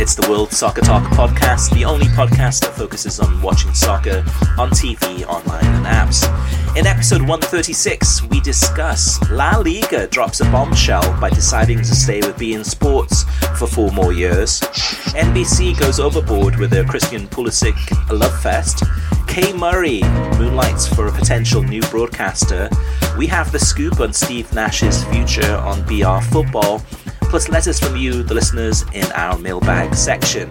It's the World Soccer Talk podcast, the only podcast that focuses on watching soccer on TV, online, and apps. In episode 136, we discuss La Liga drops a bombshell by deciding to stay with beIN Sports for four more years. NBC goes overboard with their Christian Pulisic love fest. Kay Murphy moonlights for a potential new broadcaster. We have the scoop on Steve Nash's future on BR football plus letters from you, the listeners, in our mailbag section.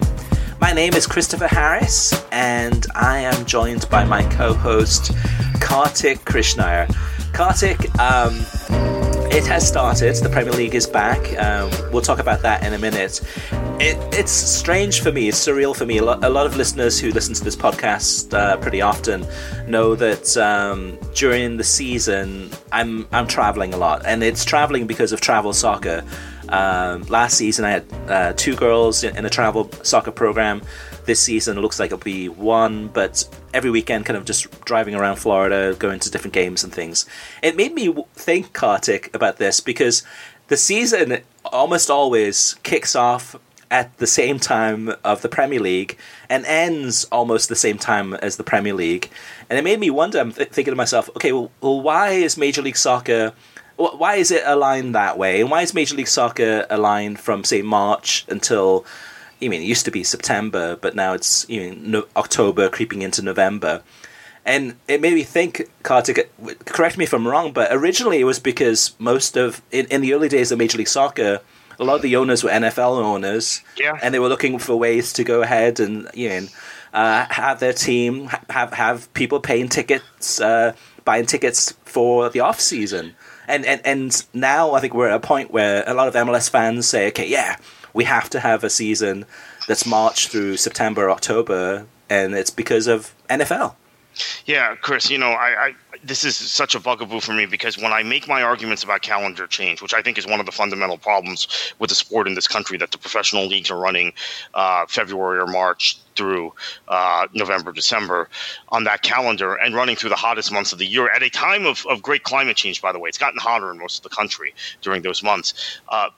My name is Christopher Harris, and I am joined by my co host, Kartik Krishnaiyer. Kartik, um, it has started. The Premier League is back. Um, we'll talk about that in a minute. It, it's strange for me. It's surreal for me. A lot, a lot of listeners who listen to this podcast uh, pretty often know that um, during the season I'm I'm traveling a lot, and it's traveling because of travel soccer. Um, last season, I had uh, two girls in, a travel soccer program. This season, it looks like it'll be one, but every weekend, kind of just driving around Florida, going to different games and things. It made me think, Kartik, about this because the season almost always kicks off at the same time of the Premier League and ends almost the same time as the Premier League. And it made me wonder, I'm th- thinking to myself, okay, well, well, why is Major League Soccer why is it aligned that way? And why is Major League Soccer aligned from say March until? I mean, it used to be September, but now it's you know October creeping into November, and it made me think, Kartik. Correct me if I'm wrong, but originally it was because most of in, in the early days of Major League Soccer, a lot of the owners were NFL owners, yeah, and they were looking for ways to go ahead and you know uh, have their team have have people paying tickets, uh, buying tickets for the off season and, and and now I think we're at a point where a lot of MLS fans say, okay, yeah, we have to have a season that's March through September, October, and it's because of NFL. Yeah, Chris, you know, I, I, this is such a bugaboo for me because when I make my arguments about calendar change, which I think is one of the fundamental problems with the sport in this country, that the professional leagues are running uh, February or March through uh, November, December on that calendar and running through the hottest months of the year at a time of, of great climate change, by the way. It's gotten hotter in most of the country during those months. Uh,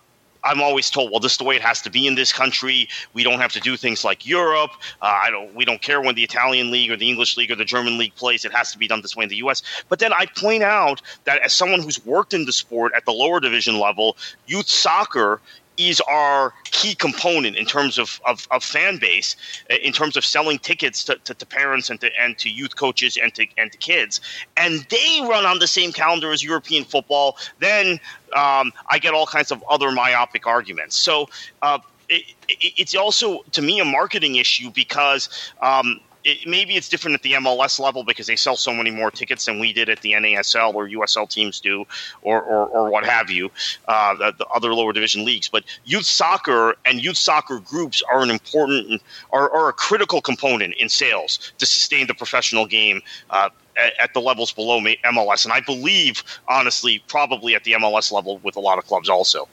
I'm always told, well, this is the way it has to be in this country. We don't have to do things like Europe. Uh, I don't. We don't care when the Italian league or the English league or the German league plays. It has to be done this way in the U.S. But then I point out that as someone who's worked in the sport at the lower division level, youth soccer is our key component in terms of, of, of, fan base, uh, in terms of selling tickets to, to, to, parents and to, and to youth coaches and to, and to kids. And they run on the same calendar as European football. Then um, I get all kinds of other myopic arguments. So uh, it, it, it's also, to me, a marketing issue because. Um, it, maybe it's different at the MLS level because they sell so many more tickets than we did at the NASL or USL teams do, or or, or what have you, uh, the, the, other lower division leagues. But youth soccer and youth soccer groups are an important, are, are a critical component in sales to sustain the professional game. Uh, at, at the levels below MLS, and I believe, honestly, probably at the MLS level with a lot of clubs also.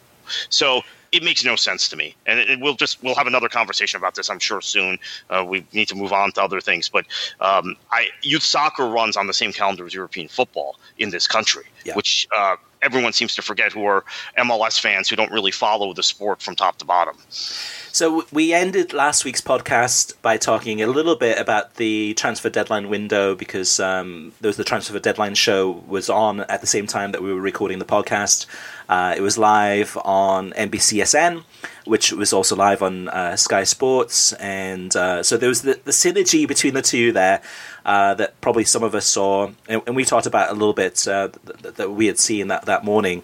So it makes no sense to me. And it, it, we'll just we'll have another conversation about this, I'm sure, soon. Uh, we need to move on to other things, but um, I, youth soccer runs on the same calendar as European football in this country, yeah. which uh, everyone seems to forget who are MLS fans who don't really follow the sport from top to bottom. So we ended last week's podcast by talking a little bit about the transfer deadline window because um, there was the transfer deadline show was on at the same time that we were recording the podcast. Uh, it was live on NBCSN, which was also live on uh, Sky Sports, and uh, so there was the, the, synergy between the two there uh, that probably some of us saw, and, and we talked about a little bit uh, that, that we had seen that that morning.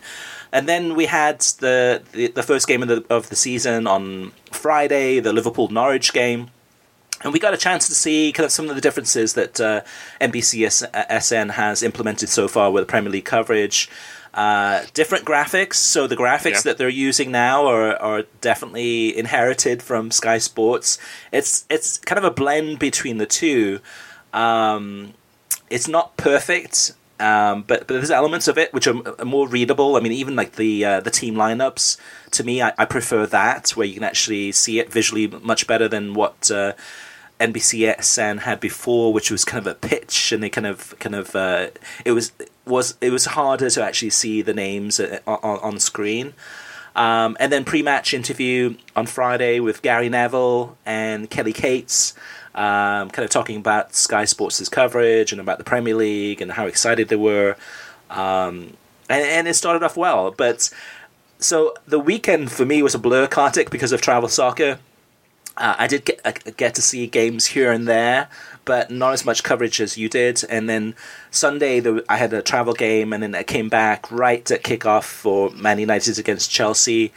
And then we had the, the, the first game of the of the season on Friday, the Liverpool Norwich game. And we got a chance to see kind of some of the differences that uh, NBCSN has implemented so far with Premier League coverage. Uh, different graphics. So the graphics yeah. that they're using now are, are definitely inherited from Sky Sports. It's it's kind of a blend between the two. Um, it's not perfect. Um, but but there's elements of it which are, are more readable. I mean, even like the uh, the team lineups. To me, I, I, prefer that where you can actually see it visually much better than what uh, NBCSN had before, which was kind of a pitch, and they kind of kind of uh, it was was it was harder to actually see the names uh, on, on screen. Um, and then pre-match interview on Friday with Gary Neville and Kelly Cates um, kind of talking about Sky Sports' coverage and about the Premier League and how excited they were. Um, and, and, it started off well. But so the weekend for me was a blur, Kartik, because of travel soccer. Uh, I did get, uh, get to see games here and there, but not as much coverage as you did. And then Sunday, I had a travel game, and then I came back right at kickoff for Man United against Chelsea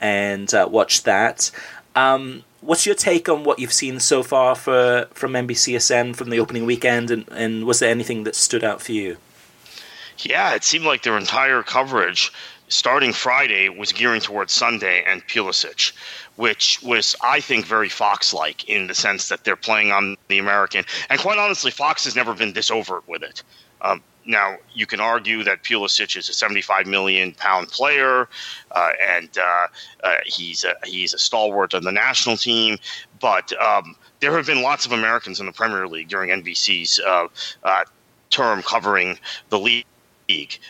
and uh, watched that. Um, what's your take on what you've seen so far for from NBCSN from the opening weekend, and, and was there anything that stood out for you? Yeah, it seemed like their entire coverage starting Friday was gearing towards Sunday and Pulisic, which was, I think, very Fox like in the sense that they're playing on the American. And quite honestly, Fox has never been this overt with it. Um, now, you can argue that Pulisic is a 75 million pound player, uh, and uh, uh, he's a, he's a stalwart on the national team. But um, there have been lots of Americans in the Premier League during NBC's uh, uh, term covering the league.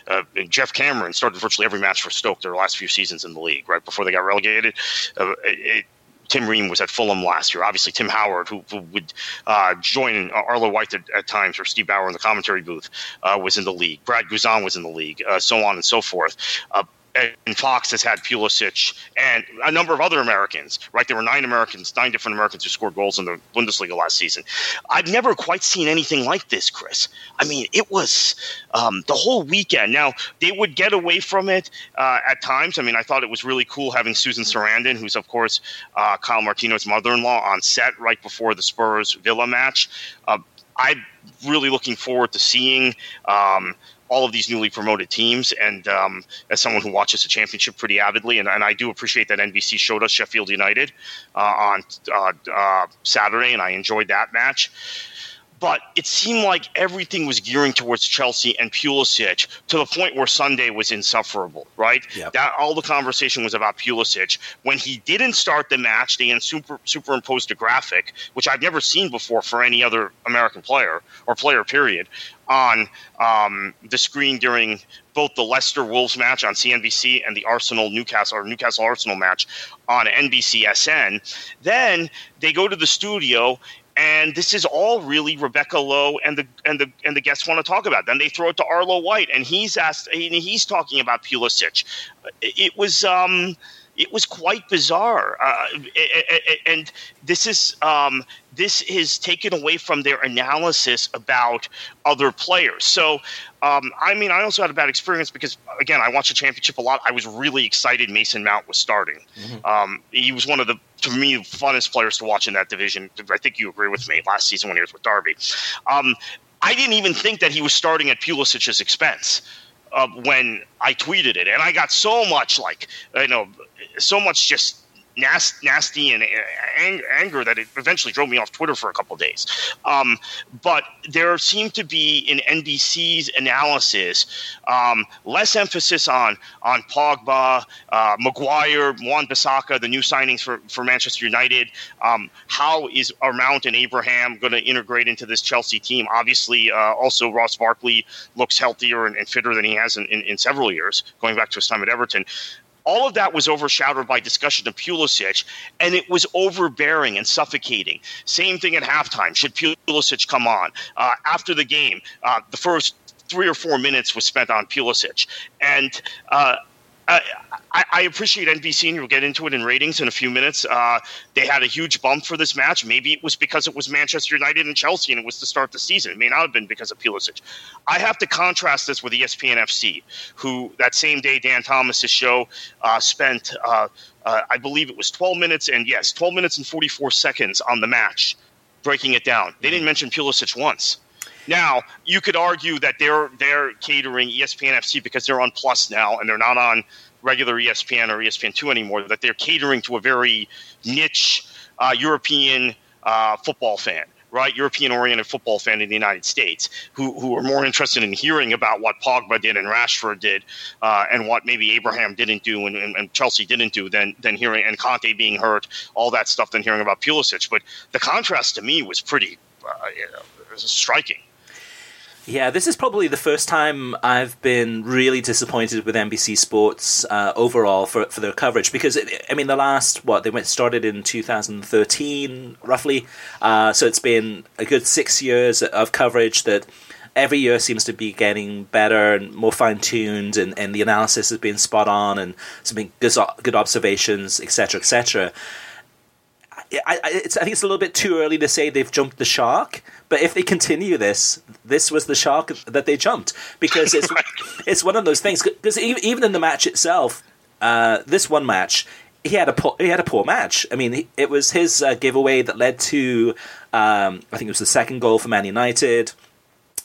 Uh, Geoff Cameron started virtually every match for Stoke their last few seasons in the league, right before they got relegated. Uh, it, Tim Ream was at Fulham last year. Obviously, Tim Howard, who, who would uh, join Arlo White at, at, times, or Steve Bower in the commentary booth, uh, was in the league. Brad Guzan was in the league, uh, so on and so forth. And Fox has had Pulisic and a number of other Americans, right? There were nine Americans, nine different Americans who scored goals in the Bundesliga last season. I've never quite seen anything like this, Chris. I mean, it was um, the whole weekend. Now, they would get away from it uh, at times. I mean, I thought it was really cool having Susan Sarandon, who's, of course, uh, Kyle Martino's mother in law, on set right before the Spurs Villa match. Uh, I'm really looking forward to seeing. Um, all of these newly promoted teams. And um, as someone who watches the championship pretty avidly, and, and, I do appreciate that NBC showed us Sheffield United uh, on uh, uh, Saturday, and I enjoyed that match but it seemed like everything was gearing towards Chelsea and Pulisic to the point where Sunday was insufferable, right? Yep. That all the conversation was about Pulisic. When he didn't start the match, they super, superimposed a graphic, which I've never seen before for any other American player or player period, on um, the screen during both the Leicester Wolves match on CNBC and the Arsenal Newcastle or Newcastle Arsenal match on NBCSN. Then they go to the studio and this is all really Rebecca Lowe and the and the and the guests want to talk about. Then they throw it to Arlo White, and he's asked, and he's talking about Pulisic. It was um, it was quite bizarre, uh, and this is um, this is taken away from their analysis about other players. So, um, I mean, I also had a bad experience because, again, I watched the championship a lot. I was really excited Mason Mount was starting. Mm-hmm. Um, he was one of the, to me, funnest players to watch in that division. I think you agree with me last season when he was with Derby. Um, I didn't even think that he was starting at Pulisic's expense. Uh, when I tweeted it, and I got so much like you know, so much just nasty, nasty and anger that it eventually drove me off Twitter for a couple days. Um, but there seemed to be in NBC's analysis um, less emphasis on on Pogba, uh, Maguire, Wan-Bissaka, the new signings for, for Manchester United. Um, how is Mount and Abraham going to integrate into this Chelsea team? Obviously, uh, also Ross Barkley looks healthier and, and, fitter than he has in, in, in several years, going back to his time at Everton all of that was overshadowed by discussion of Pulisic, and it was overbearing and suffocating. Same thing at halftime. Should Pulisic come on uh, after the game? Uh, the first three or four minutes was spent on Pulisic, and uh, I, I, appreciate NBC, and you'll get into it in ratings in a few minutes. Uh, they had a huge bump for this match. Maybe it was because it was Manchester United and Chelsea, and it was to start the season. It may not have been because of Pulisic. I have to contrast this with ESPN FC, who that same day Dan Thomas's show uh, spent, uh, uh, I believe it was 12 minutes, and yes, 12 minutes and 44 seconds on the match, breaking it down. They didn't mention Pulisic once. Now you could argue that they're they're catering ESPN FC because they're on Plus now and they're not on regular ESPN or ESPN two anymore. That they're catering to a very niche uh, European uh, football fan right, European oriented football fan in the United States who, who are more interested in hearing about what Pogba did and Rashford did uh, and what maybe Abraham didn't do and, and, and, Chelsea didn't do than, than hearing, and Kanté being hurt, all that stuff, than hearing about Pulisic. But the contrast to me was pretty uh, you know, was striking. Yeah, this is probably the first time I've been really disappointed with NBC Sports uh, overall for for their coverage because it, I mean the last what they went started in 2013 roughly, uh, so it's been a good six years of coverage that every year seems to be getting better and more fine tuned, and, and the analysis has been spot on and some good good observations, etc., etc. I, I, I think it's a little bit too early to say they've jumped the shark, but if they continue this, this was the shark that they jumped because it's it's one of those things. Because even in the match itself, uh, this one match, he had a poor, he had a poor match. I mean, it was his uh, giveaway that led to um, I think it was the second goal for Man United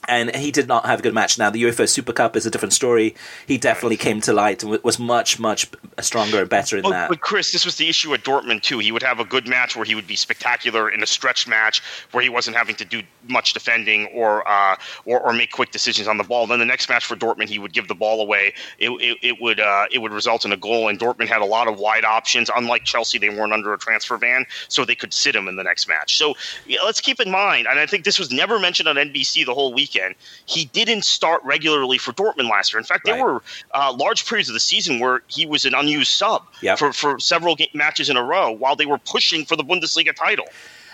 and he did not have a good match. Now the UEFA Super Cup is a different story. He definitely came to light and was much, much stronger and better in that. But Chris, this was the issue at Dortmund too. He would have a good match where he would be spectacular in a stretched match where he wasn't having to do much defending or uh, or, or, make quick decisions on the ball. Then the next match for Dortmund, he would give the ball away. It, it, it would uh, it would result in a goal. And Dortmund had a lot of wide options. Unlike Chelsea, they weren't under a transfer ban, so they could sit him in the next match. So yeah, let's keep in mind, and I think this was never mentioned on NBC the whole weekend. He didn't start regularly for Dortmund last year. In fact, right. there were uh, large periods of the season where he was an unused sub yep. for, for several matches in a row while they were pushing for the Bundesliga title.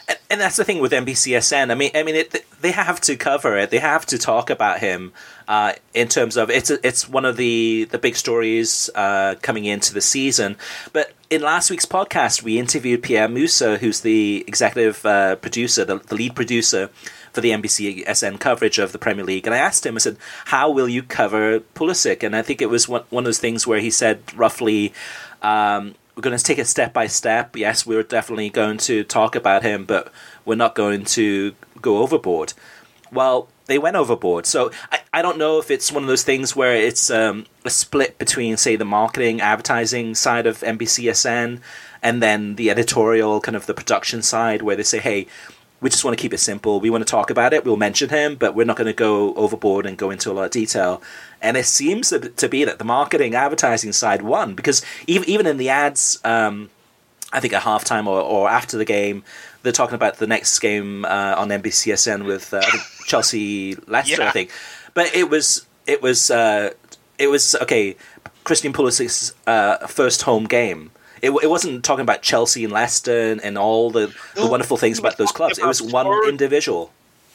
And, and that's the thing with NBCSN. I mean, I mean, it, they have to cover it. They have to talk about him uh, in terms of it's it's one of the the big stories uh, coming into the season. But in last week's podcast, we interviewed Pierre Musa, who's the executive uh, producer, the, the lead producer for the NBC SN coverage of the Premier League. And I asked him, I said, how will you cover Pulisic? And I think it was one, one of those things where he said roughly, um, we're going to take it step by step. Yes, we're definitely going to talk about him, but we're not going to go overboard. Well, they went overboard. So I, I don't know if it's one of those things where it's um, a split between, say, the marketing, advertising side of NBCSN and then the editorial, kind of the production side, where they say, hey, we just want to keep it simple. We want to talk about it. We'll mention him, but we're not going to go overboard and go into a lot of detail. And it seems to be that the marketing, advertising side won because even even in the ads, um, I think at halftime or, or after the game, they're talking about the next game uh, on NBCSN with uh, Chelsea Leicester, yeah. I think. But it was it was uh, it was okay. Christian Pulisic's uh, first home game it, it wasn't talking about Chelsea and Leicester and, and all the, the wonderful things about those clubs. It was one individual.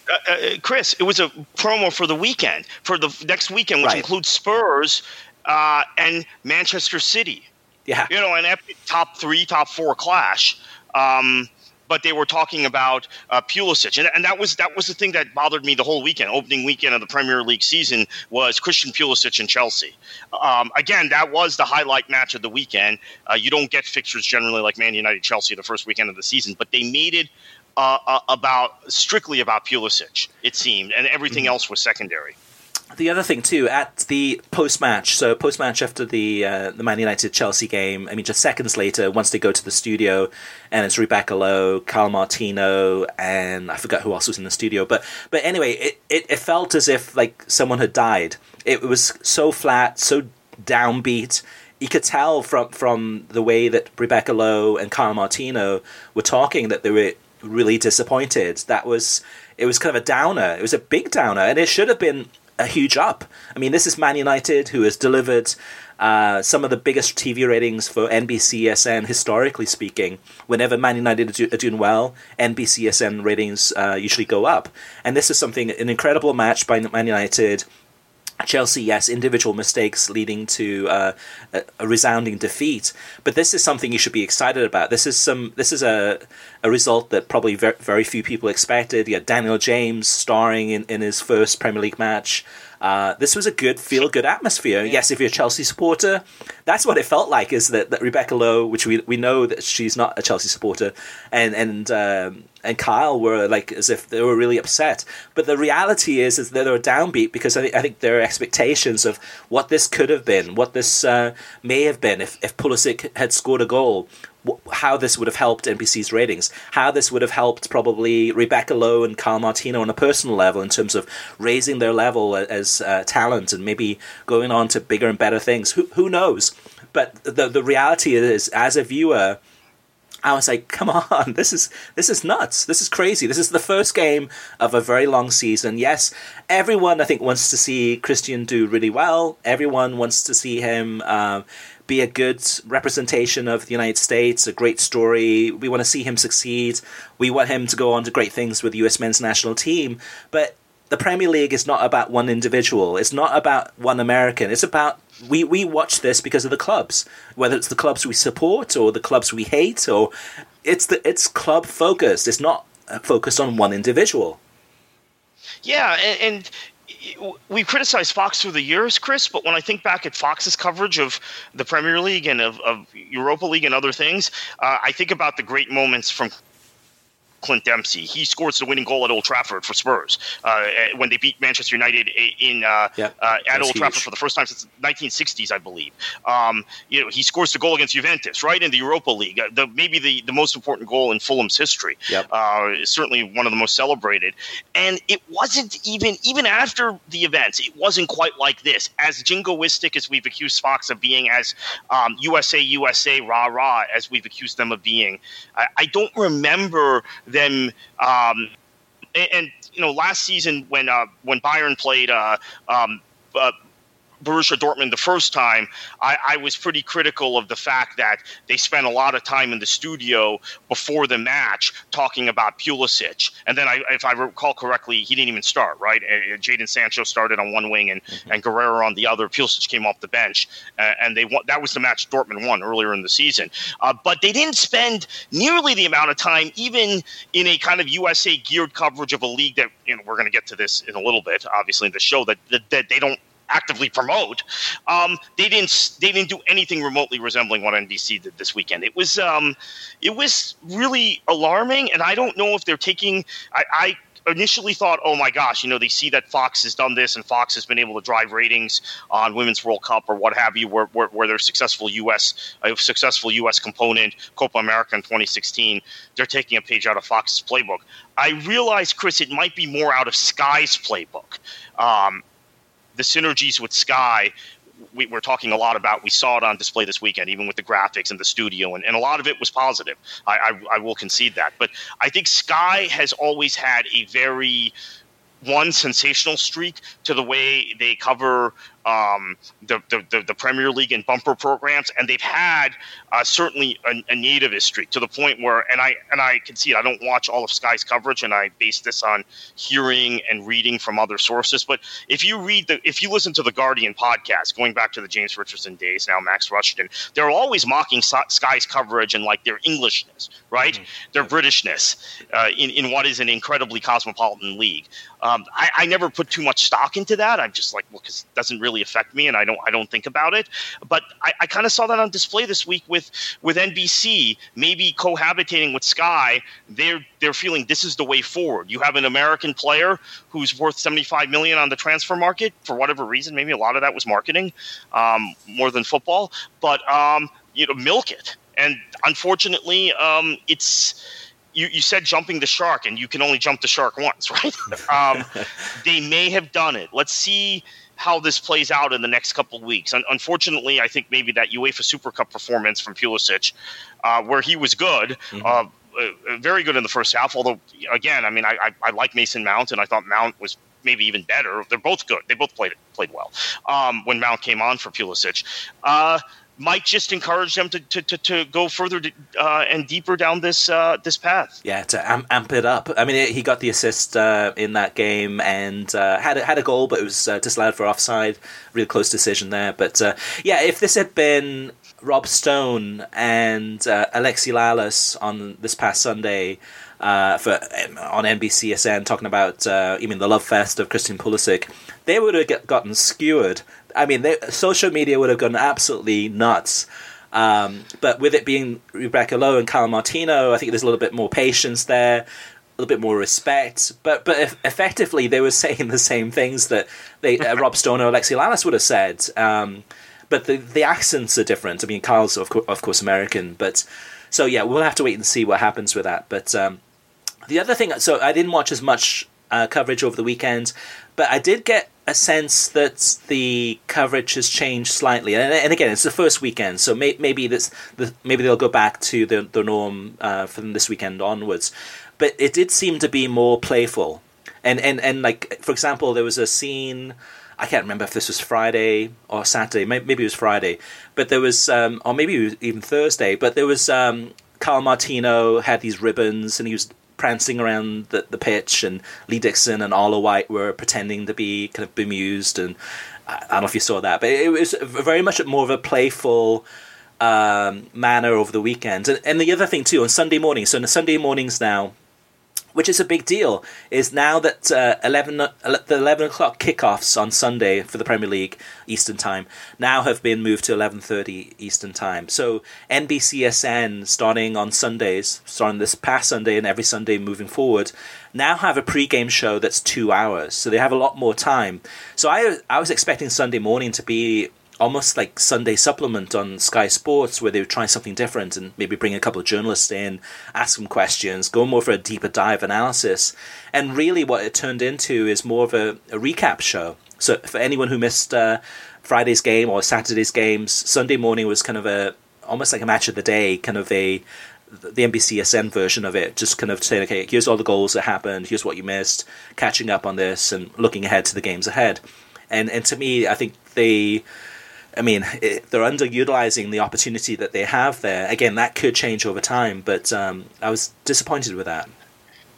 Uh, uh, Chris, it was a promo for the weekend, for the next weekend, which right. includes Spurs uh, and Manchester City. Yeah. You know, an epic top three, top four clash. Um, but they were talking about uh, Pulisic, and, and that was that was the thing that bothered me the whole weekend. Opening weekend of the Premier League season was Christian Pulisic and Chelsea. Um, again, that was the highlight match of the weekend. Uh, you don't get fixtures generally like Man United Chelsea the first weekend of the season, but they made it uh, uh about strictly about Pulisic. It seemed, and everything mm-hmm. else was secondary the other thing too at the post match, so post match after the uh, the Man United Chelsea game. I mean, just seconds later, once they go to the studio, and it's Rebecca Lowe, Kyle Martino, and I forgot who else was in the studio. But but anyway, it, it, it felt as if like someone had died. It was so flat, so downbeat. You could tell from from the way that Rebecca Lowe and Kyle Martino were talking that they were really disappointed. That was it was kind of a downer. It was a big downer, and it should have been a huge up. I mean, this is Man United who has delivered uh, some of the biggest TV ratings for NBCSN historically speaking. Whenever Man United are, doing well, NBCSN ratings uh, usually go up, and this is something an incredible match by Man United. Chelsea, yes, individual mistakes leading to uh, a, resounding defeat. But this is something you should be excited about. This is some. This is a a result that probably very, very few people expected. Had Daniel James starring in, in his first Premier League match. Uh, this was a good feel good atmosphere. Yes, if you're a Chelsea supporter, that's what it felt like. Is that, that Rebecca Lowe, which we we know that she's not a Chelsea supporter, and and um, and Kyle were like as if they were really upset. But the reality is is that they were downbeat because I, th- I think their expectations of what this could have been, what this uh, may have been if if Pulisic had scored a goal, how this would have helped NBC's ratings, how this would have helped probably Rebecca Lowe and Kyle Martino on a personal level in terms of raising their level as uh, talent and maybe going on to bigger and better things. Who who knows? But the the reality is, as a viewer, I was like, "Come on, this is this is nuts. This is crazy. This is the first game of a very long season. Yes, everyone I think wants to see Christian do really well. Everyone wants to see him." Uh, be a good representation of the United States, a great story. We want to see him succeed. We want him to go on to great things with the US men's national team. But the Premier League is not about one individual. It's not about one American. It's about we, we watch this because of the clubs, whether it's the clubs we support or the clubs we hate, or it's the it's club focused. It's not uh, focused on one individual. Yeah, and, and we've criticized Fox through the years, Chris, but when I think back at Fox's coverage of the Premier League and of, of Europa League and other things, uh, I think about the great moments from Clint Dempsey. He scores the winning goal at Old Trafford for Spurs uh, when they beat Manchester United in uh, yeah, uh, at Old huge. Trafford for the first time since the 1960s, I believe. Um, you know, he scores the goal against Juventus, right in the Europa League, uh, the, maybe the, the most important goal in Fulham's history. Yep. Uh, certainly one of the most celebrated. And it wasn't even even after the events, it wasn't quite like this. As jingoistic as we've accused Fox of being, as um, USA USA rah rah as we've accused them of being, I, I don't remember them. Um, and, and, you know, last season when uh, when Bayern played uh, um, uh, Borussia Dortmund the first time, I, I, was pretty critical of the fact that they spent a lot of time in the studio before the match talking about Pulisic. And then, I, if I recall correctly, he didn't even start, right? Jadon Sancho started on one wing and, mm-hmm. and Guerreiro on the other. Pulisic came off the bench, uh, and they won, that was the match Dortmund won earlier in the season. Uh, but they didn't spend nearly the amount of time, even in a kind of USA geared coverage of a league that, you know, we're going to get to this in a little bit, obviously, in the show, that, that, that they don't actively promote. Um, they didn't they didn't do anything remotely resembling what NBC did this weekend. It was um, it was really alarming, and I don't know if they're taking. I, I initially thought, oh my gosh, you know, they see that Fox has done this and Fox has been able to drive ratings on Women's World Cup or what have you, where, where, where their successful U.S. successful U.S. component, Copa America in 2016, they're taking a page out of Fox's playbook. I realize, Chris, it might be more out of Sky's playbook. Um, the synergies with Sky we, are talking a lot about. We saw it on display this weekend, even with the graphics and the studio, and, and a lot of it was positive. I, I, I will concede that. But I think Sky has always had a very one sensational streak to the way they cover um, the, the, the, Premier League and bumper programs, and they've had uh, certainly a, a nativist streak to the point where, and I and I can see it. I don't watch all of Sky's coverage, and I base this on hearing and reading from other sources. But if you read the, if you listen to the Guardian podcast, going back to the James Richardson days, now Max Rushden, they're always mocking Sky's coverage and like their Englishness, right? Mm-hmm. Their Britishness uh, in in what is an incredibly cosmopolitan league. Um, I, I never put too much stock into that. I'm just like, well, because it doesn't really affect me, and I don't I don't think about it. But I, I kind of saw that on display this week with with NBC, maybe cohabitating with Sky. They're they're feeling this is the way forward. You have an American player who's worth 75 million on the transfer market for whatever reason. Maybe a lot of that was marketing um, more than football, but um, you know, milk it. And unfortunately, um, it's you, you said jumping the shark, and you can only jump the shark once, right? um, they may have done it. Let's see how this plays out in the next couple of weeks. Un- unfortunately, I think maybe that UEFA Super Cup performance from Pulisic, uh, where he was good, mm-hmm. uh, uh, very good in the first half. Although, again, I mean, I, I, I, like Mason Mount, and I thought Mount was maybe even better. They're both good. They both played played well. Um, when Mount came on for Pulisic. Uh, might just encourage them to, to, to, to go further to, uh, and deeper down this uh, this path. Yeah, to amp, amp, it up. I mean, he got the assist uh, in that game and uh, had a, had a goal, but it was uh, disallowed for offside. Really close decision there. But uh, yeah, if this had been Rob Stone and Alexi Lalas on this past Sunday. for on NBCSN talking about you mean the love fest of Christian Pulisic, they would have get, gotten skewered I mean, they, social media would have gone absolutely nuts. Um, but with it being Rebecca Lowe and Kyle Martino, I think there's a little bit more patience there, a little bit more respect. But but if, effectively, they were saying the same things that they uh, Rob Stone or Alexi Lalas would have said. Um, but the the accents are different. I mean, Kyle's of, co- of course American, but so yeah, we'll have to wait and see what happens with that. But um, the other thing, so I didn't watch as much uh, coverage over the weekend, but I did get a sense that the coverage has changed slightly. And, and again, it's the first weekend, so may, maybe this the, maybe they'll go back to the the norm uh, from this weekend onwards. But it did seem to be more playful, and and and like for example, there was a scene. I can't remember if this was Friday or Saturday. Maybe it was Friday, but there was, um, or maybe even Thursday. But there was um, Kyle Martino had these ribbons, and he was prancing around the, the pitch, and Lee Dixon and Arlo White were pretending to be kind of bemused. And I don't know if you saw that, but it was very much more of a playful um, manner over the weekend. And, and the other thing too, on Sunday mornings. So on Sunday mornings now, which is a big deal, is now that uh, 11, uh, the 11 o'clock kickoffs on Sunday for the Premier League Eastern Time now have been moved to 11.30 Eastern Time. So NBCSN, starting on Sundays, starting this past Sunday and every Sunday moving forward, now have a pre-game show that's two hours. So they have a lot more time. So I, I was expecting Sunday morning to be almost like Sunday supplement on Sky Sports where they would try something different and maybe bring a couple of journalists in, ask them questions, go more for a deeper dive analysis. And really, what it turned into is more of a, a recap show. So for anyone who missed uh, Friday's game or Saturday's games, Sunday morning was kind of a almost like a match of the day, kind of a the NBCSN version of it, just kind of saying, okay, here's all the goals that happened, here's what you missed, catching up on this, and looking ahead to the games ahead. And and to me, I think they I mean, it, they're underutilizing the opportunity that they have there. Again, that could change over time, but um, I was disappointed with that.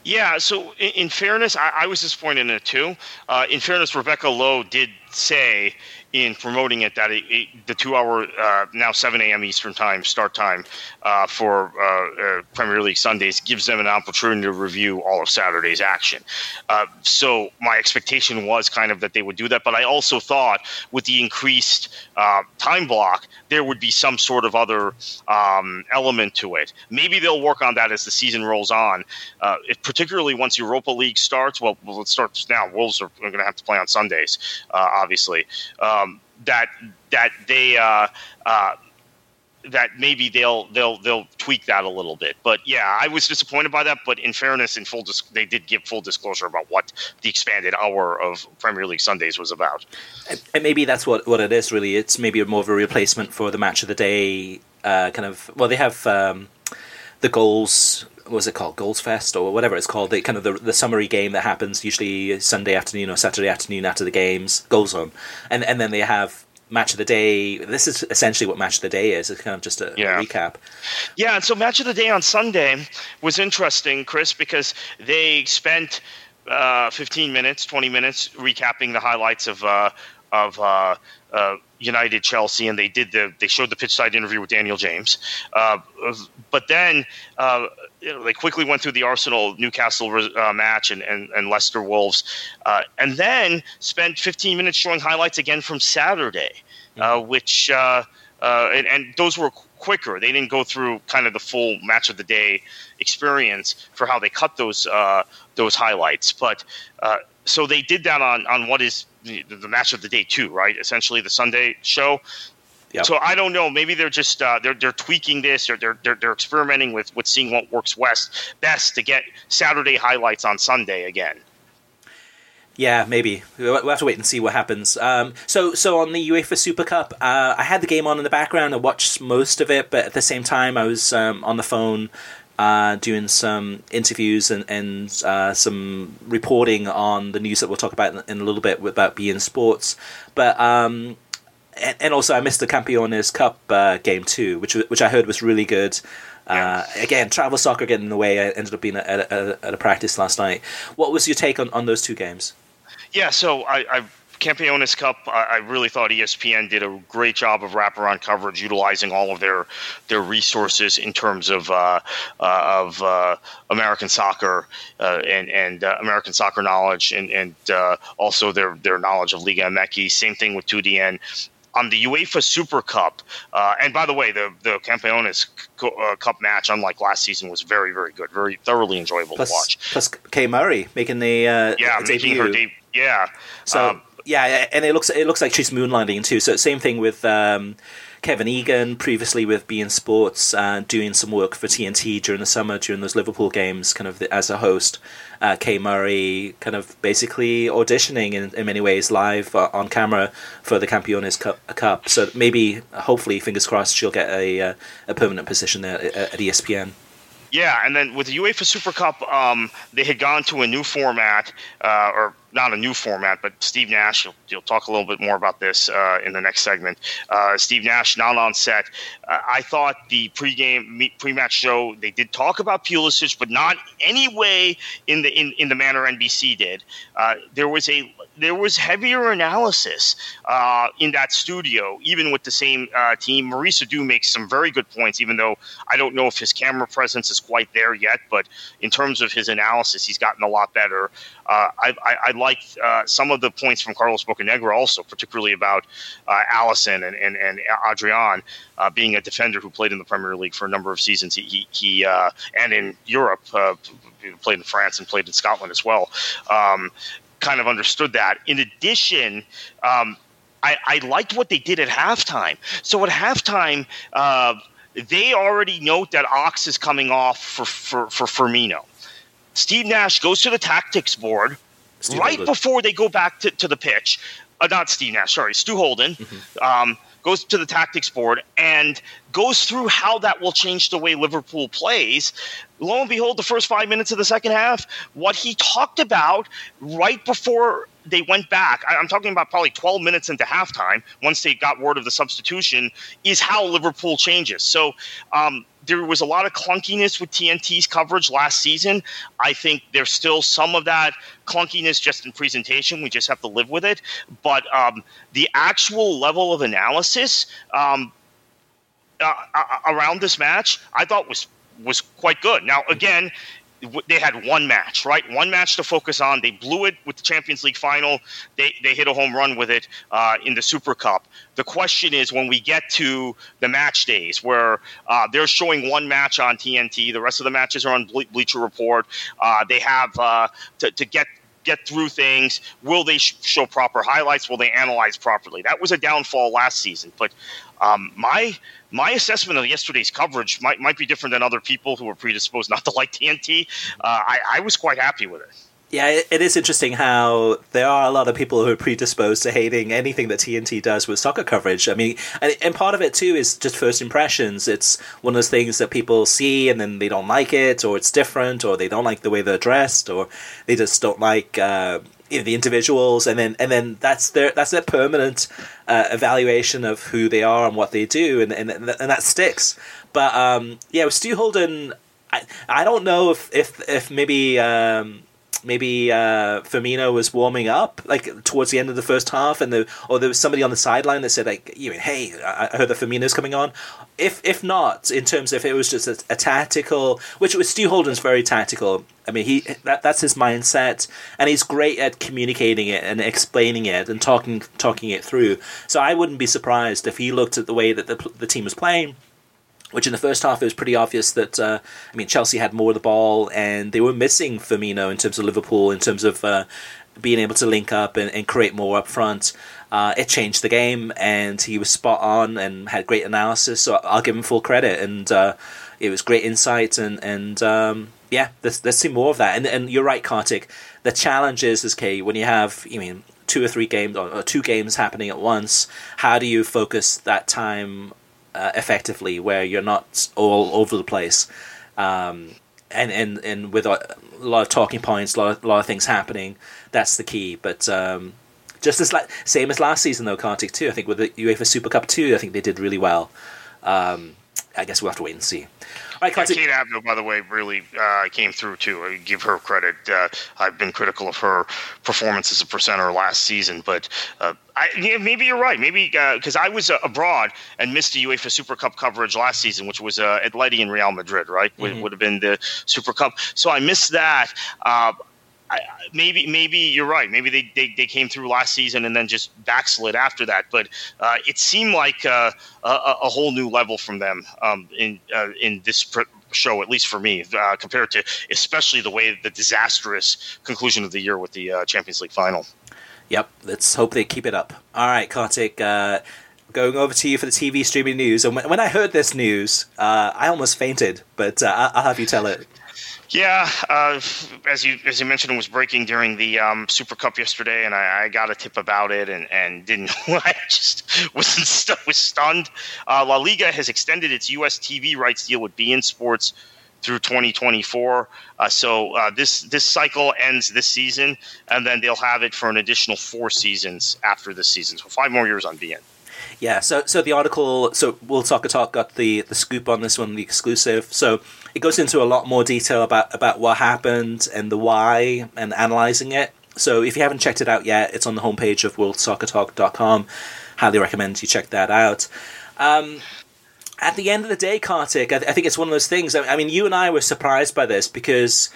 Yeah, so in, in fairness, I, I, was disappointed in it too. Uh, in fairness, Rebecca Lowe did say in promoting it that it, it, the two hour uh, now 7 a.m eastern time start time uh, for uh, uh, premier league sundays gives them an opportunity to review all of saturday's action. Uh, so my expectation was kind of that they would do that but i also thought with the increased uh, time block there would be some sort of other um, element to it. Maybe they'll work on that as the season rolls on. If, particularly once europa league starts well, well it starts now. Wolves are, are going to have to play on sundays obviously that that they uh, uh, that maybe they'll they'll they'll tweak that a little bit. But yeah, I was disappointed by that. But in fairness, in full, dis- they did give full disclosure about what the expanded hour of Premier League Sundays was about. And maybe that's what what it is. Really, it's maybe more of a replacement for the match of the day. Uh, kind of. Well, they have um, the goals was it called? Goals Fest or whatever it's called. The kind of the, the summary game that happens usually Sunday afternoon or Saturday afternoon after the games Goal Zone and and then they have match of the day. This is essentially what match of the day is. It's kind of just a, yeah. recap. Yeah and so match of the day on Sunday was interesting Chris because they spent uh, 15 minutes 20 minutes recapping the highlights of uh, of uh, uh, United Chelsea, and they did the they showed the pitch side interview with Daniel James, uh, but then uh, you know, they quickly went through the Arsenal Newcastle uh, match and, and, and Leicester Wolves, uh, and then spent 15 minutes showing highlights again from Saturday, mm-hmm. which and, and those were quicker. They didn't go through kind of the full match of the day experience for how they cut those uh, those highlights. But uh, so they did that on on what is the, the, match of the day too, right? Essentially, the Sunday show. Yep. So I don't know. Maybe they're just uh, they're they're tweaking this, or they're, they're they're experimenting with with seeing what works west best to get Saturday highlights on Sunday again. Yeah, maybe we'll have to wait and see what happens. Um, so, so on the UEFA Super Cup, uh, I had the game on in the background. I watched most of it, but at the same time, I was um, on the phone uh, doing some interviews and, and uh, some reporting on the news that we'll talk about in, in a little bit about beIN Sports. But um, and, and, also I missed the Campeones Cup uh, game too, which which I heard was really good. Uh, again, travel soccer getting in the way. I ended up being at a, at a, practice last night. What was your take on, on those two games? Yeah, so I, I Campeones Cup, I, I, really thought ESPN did a great job of wraparound coverage, utilizing all of their their resources in terms of uh, uh, of uh, American soccer uh, and and uh, American soccer knowledge, and and uh, also their their knowledge of Liga MX. Same thing with TNT on the UEFA Super Cup. Uh, and by the way, the the Campeones uh, Cup match, unlike last season, was very very good, very thoroughly enjoyable plus, to watch. Plus Kay Murphy making the uh, yeah making her debut. Yeah. So um, yeah, and it looks it looks like she's moonlighting too. So same thing with. Um, Kevin Egan, previously with beIN Sports, uh, doing some work for TNT during the summer during those Liverpool games, kind of as a host. Uh, Kay Murphy, kind of basically auditioning in, in many ways live uh, on camera for the Campeones Cup, Cup. So maybe, hopefully, fingers crossed, she'll get a uh, a permanent position there at, at ESPN. Yeah, and then with the UEFA Super Cup, um, they had gone to a new format, uh, or not a new format, but Steve Nash, you'll, you'll talk a little bit more about this uh, in the next segment. Uh, Steve Nash not on set. Uh, I thought the pregame pre-match show they did talk about Pulisic, but not any way in the in, in the manner NBC did. Uh, there was a there was heavier analysis uh, in that studio, even with the same uh, team. Maurice Edu makes some very good points, even though I don't know if his camera presence is quite there yet. But in terms of his analysis, he's gotten a lot better. Uh, I, I, I liked uh, some of the points from Carlos Bocanegra also, particularly about uh, Alisson and, and, and Adrian uh, being a defender who played in the Premier League for a number of seasons. He, he, he and in Europe, played in France and played in Scotland as well. Um, kind of understood that. In addition, um, I, I, liked what they did at halftime. So at halftime, they already note that Ox is coming off for, for, for Firmino. Steve Nash goes to the tactics board Steve right Holden. before they go back to, to the pitch. Uh, not Steve Nash, sorry, Stu Holden. Mm-hmm. Um, goes to the tactics board and goes through how that will change the way Liverpool plays. Lo and behold, the first five minutes of the second half, what he talked about right before they went back, I'm talking about probably 12 minutes into halftime, once they got word of the substitution, is how Liverpool changes. So um, there was a lot of clunkiness with TNT's coverage last season. I think there's still some of that clunkiness just in presentation. We just have to live with it. But um, the actual level of analysis um, uh, uh around this match, I thought was was quite good. Now, again, they had one match, right? One match to focus on. They blew it with the Champions League final. They, they hit a home run with it uh, in the Super Cup. The question is when we get to the match days where uh, they're showing one match on TNT, the rest of the matches are on Ble- Bleacher Report. Uh, they have uh, to, to get get through things? Will they sh- show proper highlights? Will they analyze properly? That was a downfall last season. But um, my my assessment of yesterday's coverage might might be different than other people who were predisposed not to like TNT. Uh, I, I was quite happy with it. Yeah, it is interesting how there are a lot of people who are predisposed to hating anything that TNT does with soccer coverage. I mean, and, and part of it too is just first impressions. It's one of those things that people see and then they don't like it, or it's different, or they don't like the way they're dressed, or they just don't like uh, you know, the individuals, and then and then that's their that's their permanent uh, evaluation of who they are and what they do, and and, and that sticks. But um, yeah, with Stu Holden, I I don't know if if if maybe. Um, maybe uh, Firmino was warming up like towards the end of the first half, and the or there was somebody on the sideline that said like, you "Hey, I heard that Firmino's coming on." If if not, in terms of it was just a, a tactical, which was Stu Holden's very tactical. I mean, he that that's his mindset, and he's great at communicating it and explaining it and talking talking it through. So I wouldn't be surprised if he looked at the way that the the team was playing which in the first half it was pretty obvious that uh, I mean Chelsea had more of the ball and they were missing Firmino in terms of Liverpool in terms of uh, being able to link up and, and create more up front. Uh, it changed the game and he was spot on and had great analysis. So I'll give him full credit and uh, it was great insight and and um, yeah, let's, let's see more of that. And and you're right, Kartik. The challenge is, is Kay, when you have, you mean, two or three games or two games happening at once, how do you focus that time uh, effectively, where you're not all over the place. um, and and and with a lot of talking points, a lot of, a lot of things happening. That's the key. But um, just as like same as last season though, Kartik too. I think with the UEFA Super Cup too, I think they did really well. Um, I guess we'll have to wait and see. Kate Abdo, by the way, really uh, came through too. I give her credit. Uh, I've been critical of her performance as a presenter last season, but uh, I, yeah, maybe you're right. Maybe because uh, I was uh, abroad and missed the UEFA Super Cup coverage last season, which was uh, Atleti and Real Madrid, right? Mm-hmm. Would, would have been the Super Cup. So I missed that. Uh, I, maybe maybe you're right. Maybe they, they, they came through last season and then just backslid after that. But uh, it seemed like uh, a, a, whole new level from them um, in uh, in this pr- show, at least for me, uh, compared to especially the way the disastrous conclusion of the year with the uh, Champions League final. Yep, let's hope they keep it up. All right, Kartik. Uh, going over to you for the TV streaming news. And when I heard this news, I almost fainted, but I'll have you tell it. Yeah, uh, as you as you mentioned, it was breaking during the um, Super Cup yesterday, and I, I, got a tip about it, and, and didn't. I just was was stunned. Uh, La Liga has extended its U.S. TV rights deal with beIN Sports through 2024. Uh, so uh, this this cycle ends this season, and then they'll have it for an additional four seasons after this season. So five more years on beIN. Yeah, so so the article, so World Soccer Talk got the the scoop on this one, the exclusive. So it goes into a lot more detail about about what happened and the why and analyzing it. So if you haven't checked it out yet, it's on the homepage of worldsoccertalk.com. Highly recommend you check that out. Um, at the end of the day, Kartik, I, th- I, think it's one of those things. I, mean, you and I were surprised by this because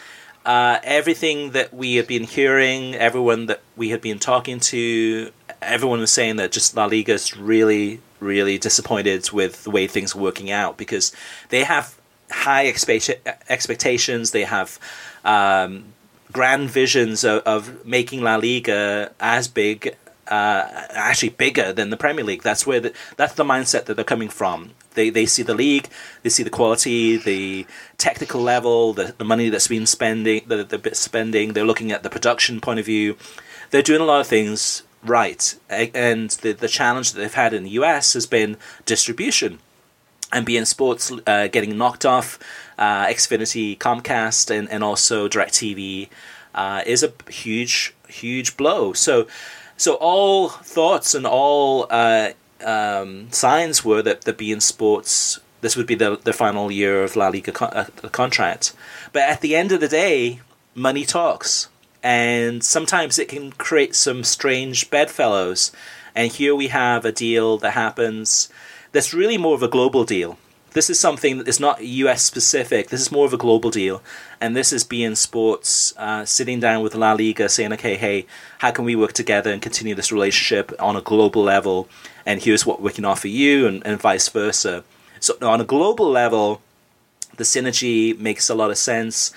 uh, everything that we had been hearing, everyone that we had been talking to, everyone was saying that just La Liga's really, really disappointed with the way things are working out because they have high expectations. They have um, grand visions of, of, making La Liga as big, uh, actually bigger than the Premier League. That's where the, that's the mindset that they're coming from. They they see the league, they see the quality, the technical level, the, the money that's been spending, the, the spending. They're looking at the production point of view. They're doing a lot of things right, and the the challenge that they've had in the US has been distribution beIN Sports uh, getting knocked off uh, Xfinity, Comcast, and, and also DirecTV uh, is a huge, huge blow. So, so all thoughts and all uh, um, signs were that the beIN Sports this would be the the final year of La Liga con- uh, contract. But at the end of the day, money talks, and sometimes it can create some strange bedfellows. And here we have a deal that happens that's really more of a global deal. This is something that is not US specific. This is more of a global deal. And this is beIN Sports uh, sitting down with La Liga saying, okay, hey, how can we work together and continue this relationship on a global level? And here's what we can offer you, and, and vice versa. So, on a global level, the synergy makes a lot of sense.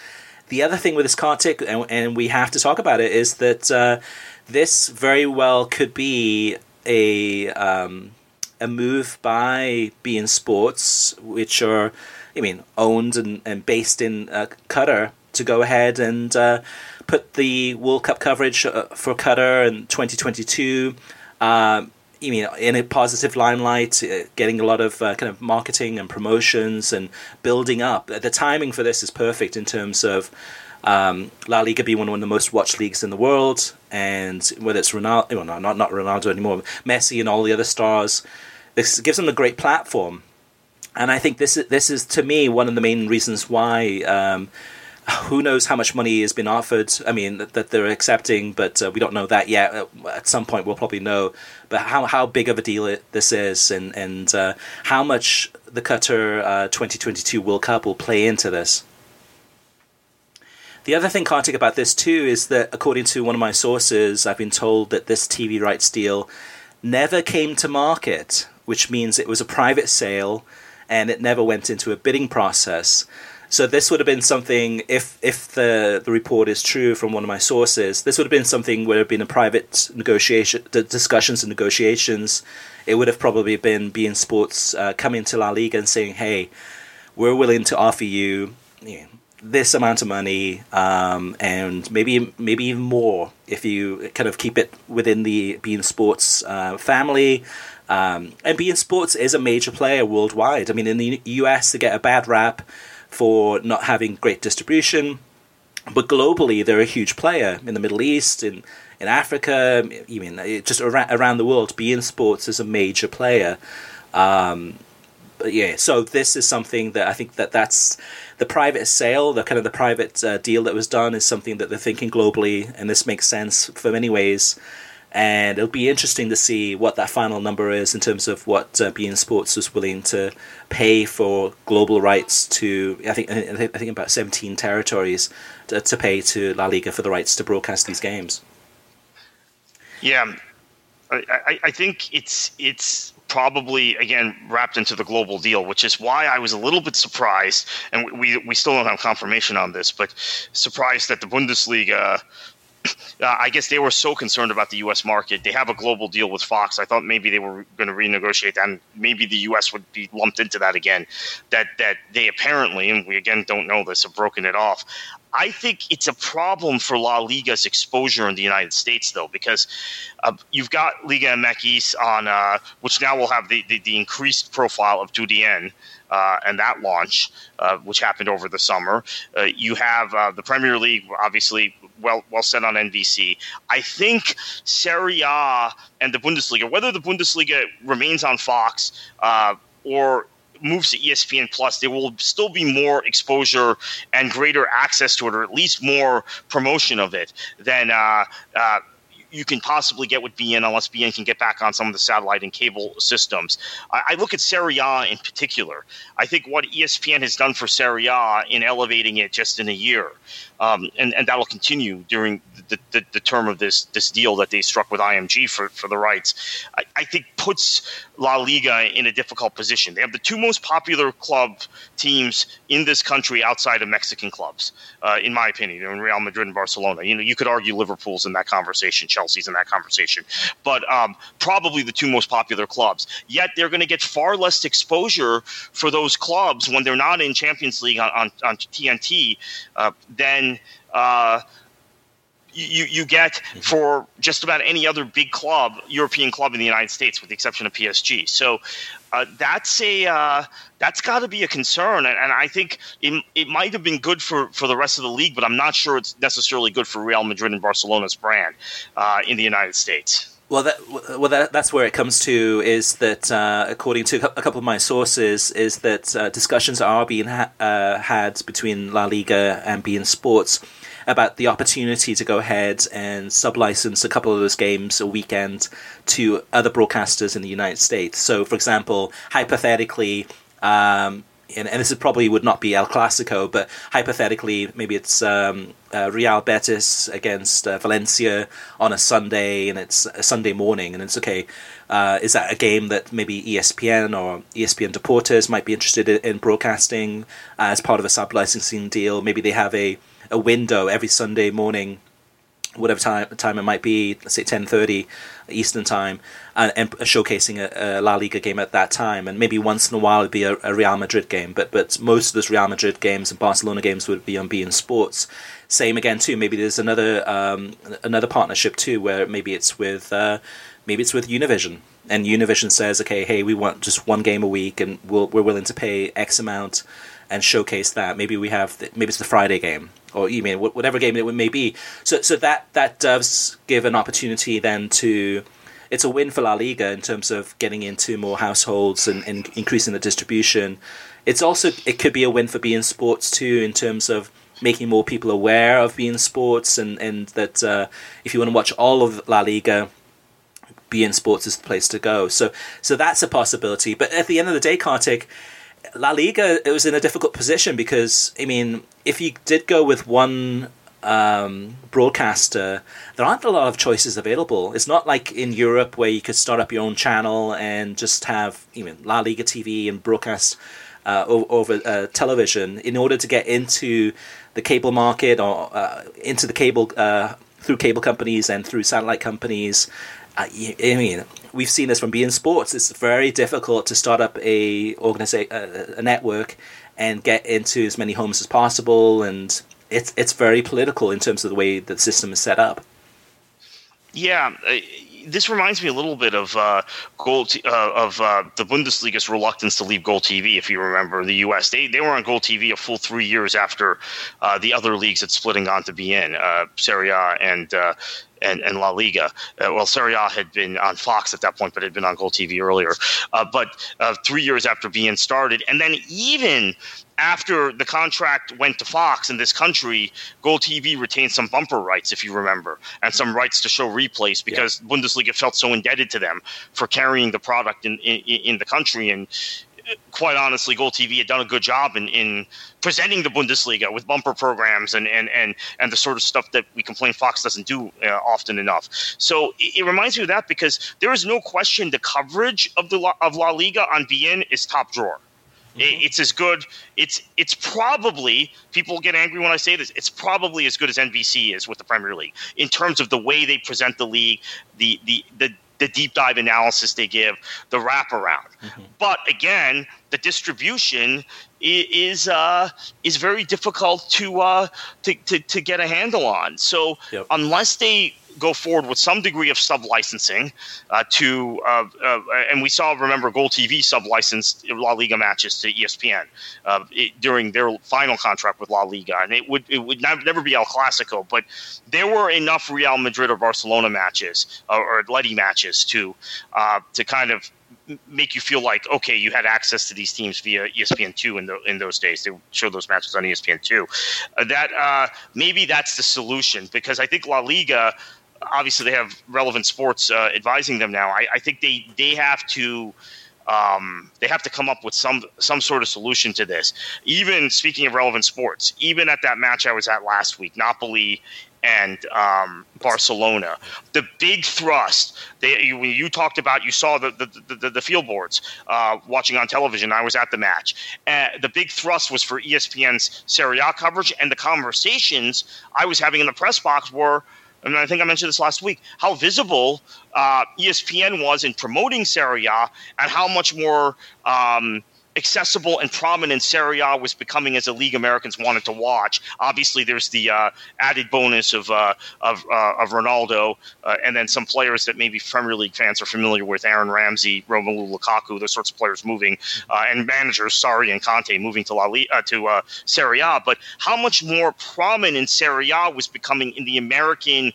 The other thing with this Kartik, and, and we have to talk about it, is that uh, this very well could be a um, a move by beIN Sports, which are, I mean, owned and, and based in uh, Qatar, to go ahead and uh, put the World Cup coverage uh, for Qatar in 2022. Um, I mean, in a positive limelight, uh, getting a lot of uh, kind of marketing and promotions and building up. The timing for this is perfect in terms of um, La Liga being one of the most watched leagues in the world, and whether it's Ronaldo, well, not not Ronaldo anymore, Messi and all the other stars this gives them a great platform, and I think this is this is to me one of the main reasons why. Um, who knows how much money has been offered? I mean, that, that they're accepting, but uh, we don't know that yet. Uh, at some point, we'll probably know. But how how big of a deal it, this is, and and uh, how much the Qatar uh, 2022 World Cup will play into this. The other thing, Kartik, about this too is that according to one of my sources, I've been told that this TV rights deal never came to market which means it was a private sale and it never went into a bidding process. So this would have been something if if the the report is true from one of my sources, this would have been something where it have been a private negotiation, discussions and negotiations. It would have probably been beIN Sports uh, coming to La Liga and saying, "Hey, we're willing to offer you, you know, this amount of money, um, and maybe maybe even more if you kind of keep it within the beIN Sports uh, family." Um, beIN Sports is a major player worldwide. I mean, in the US, they get a bad rap for not having great distribution. But globally, they're a huge player in the Middle East, in in Africa, even just around, the world. beIN Sports is a major player. Um, but yeah, so this is something that I think that that's the private sale, the kind of the private uh, deal that was done, is something that they're thinking globally, and this makes sense for many ways. And it'll be interesting to see what that final number is in terms of what uh, beIN Sports was willing to pay for global rights to. I think I think about seventeen territories to, to pay to La Liga for the rights to broadcast these games. Yeah, I, I, think it's it's probably again wrapped into the global deal, which is why I was a little bit surprised, and we we still don't have confirmation on this, but surprised that the Bundesliga. Uh, I guess they were so concerned about the U.S. market. They have a global deal with Fox. I thought maybe they were going to renegotiate that, and maybe the U.S. would be lumped into that again. That that they apparently, and we again don't know this, have broken it off. I think it's a problem for La Liga's exposure in the United States, though, because uh, you've got Liga MX on, uh, which now will have the, the, the increased profile of TUDN. Uh, and that launch, uh, which happened over the summer, uh, you have uh, the Premier League, obviously well well set on NBC. I think Serie A and the Bundesliga, whether the Bundesliga remains on Fox or moves to ESPN Plus, there will still be more exposure and greater access to it, or at least more promotion of it than uh, uh, you can possibly get with beIN unless beIN can get back on some of the satellite and cable systems. I, I look at Serie A in particular. I think what ESPN has done for Serie A in elevating it just in a year, um, and, and that will continue during the, the, the, term of this this deal that they struck with IMG for, for the rights, I, I think puts La Liga in a difficult position. They have the two most popular club teams in this country outside of Mexican clubs, uh, in my opinion, in Real Madrid and Barcelona. You know, you could argue Liverpool's in that conversation, Chelsea's in that conversation, but um, probably the two most popular clubs. Yet they're going to get far less exposure for those clubs when they're not in Champions League on, on, on TNT uh, than. Uh, you, you get mm-hmm. for just about any other big club, European club in the United States, with the exception of PSG. So uh, that's a uh, that's got to be a concern, and, and, I think it, it might have been good for, for the rest of the league, but I'm not sure it's necessarily good for Real Madrid and Barcelona's brand uh, in the United States. Well, that, well, that, that's where it comes to is that, uh, according to a couple of my sources, is that uh, discussions are being ha- uh, had between La Liga and beIN Sports about the opportunity to go ahead and sublicense a couple of those games a weekend to other broadcasters in the United States. So, for example, hypothetically, um, and, and, this probably would not be El Clasico, but hypothetically, maybe it's um, uh, Real Betis against uh, Valencia on a Sunday, and it's a Sunday morning, and it's okay. Uh, is that a game that maybe ESPN or ESPN Deportes might be interested in, in broadcasting as part of a sub licensing deal? Maybe they have a a window every Sunday morning, whatever time time it might be, let's say ten thirty Eastern time, and, and showcasing a, a, La Liga game at that time, and maybe once in a while it'd be a, a, Real Madrid game, but but most of those Real Madrid games and Barcelona games would be on beIN Sports. Same again too. Maybe there's another um, another partnership too, where maybe it's with uh, maybe it's with Univision, and Univision says, okay, hey, we want just one game a week, and we we are willing to pay X amount and showcase that. Maybe we have the, maybe it's the Friday game or you mean whatever game it may be. So so that that does give an opportunity then to. It's a win for La Liga in terms of getting into more households and, and increasing the distribution. It's also it could be a win for beIN Sports too in terms of making more people aware of beIN Sports and and that uh, if you want to watch all of La Liga, beIN Sports is the place to go. So so that's a possibility. But at the end of the day, Kartik, La Liga it was in a difficult position because I mean, if you did go with one um, broadcaster, there aren't a lot of choices available. It's not like in Europe where you could start up your own channel and just have even La Liga TV and broadcast uh, over, uh, television in order to get into the cable market or uh, into the cable uh, through cable companies and through satellite companies. Uh, I mean, we've seen this from beIN Sports. It's very difficult to start up a organiza- a, network and get into as many homes as possible, and it's it's very political in terms of the way the system is set up. Yeah, uh, this reminds me a little bit of uh, Goal t- uh, of uh, the Bundesliga's reluctance to leave GolTV. If you remember, in the U.S. they they were on GolTV a full three years after uh, the other leagues had splitting on to beIN, uh, Serie A and. And, and La Liga. Uh, well, Serie A had been on Fox at that point, but had been on GolTV earlier. Uh, but uh, three years after being started, and then even after the contract went to Fox in this country, GolTV retained some bumper rights, if you remember, and some rights to show replays because yeah. Bundesliga felt so indebted to them for carrying the product in, in, in the country. And quite honestly, GolTV had done a good job in, in presenting the Bundesliga with bumper programs and, and, and, and the sort of stuff that we complain Fox doesn't do uh, often enough. So it, it, reminds me of that because there is no question the coverage of the La, of La Liga on beIN is top drawer. Mm-hmm. It's as good. It's it's probably people get angry when I say this. It's probably as good as NBC is with the Premier League in terms of the way they present the league, the the the, the deep dive analysis they give, the wraparound. Mm-hmm. But again, the distribution is uh, is very difficult to, uh, to, to to get a handle on. So yep. unless they go forward with some degree of sub licensing uh, to, uh, uh, and we saw, remember, GolTV sub licensed La Liga matches to ESPN uh, it, during their final contract with La Liga, and it would it would never be El Clasico, but there were enough Real Madrid or Barcelona matches or, or Atleti matches to uh, to kind of make you feel like okay, you had access to these teams via ESPN two in the, in those days. They showed those matches on ESPN two. Uh, that uh, maybe that's the solution because I think La Liga obviously they have relevant sports uh, advising them now. I, I, think they they have to um, they have to come up with some some sort of solution to this. Even speaking of relevant sports, even at that match I was at last week, Napoli and um, Barcelona. The big thrust. They, when you talked about, you saw the the, the, the field boards uh, watching on television. I was at the match. Uh, the big thrust was for ESPN's Serie A coverage, and the conversations I was having in the press box were and I think I mentioned this last week, how visible uh, ESPN was in promoting Serie A and how much more um, accessible and prominent Serie A was becoming as a league Americans wanted to watch. Obviously, there's the uh, added bonus of uh, of, uh, of Ronaldo, uh, and then some players that maybe Premier League fans are familiar with: Aaron Ramsey, Romelu Lukaku, those sorts of players moving, uh, and managers, Sarri and Conte, moving to La Liga, uh, to Serie A. But how much more prominent Serie A was becoming in the American.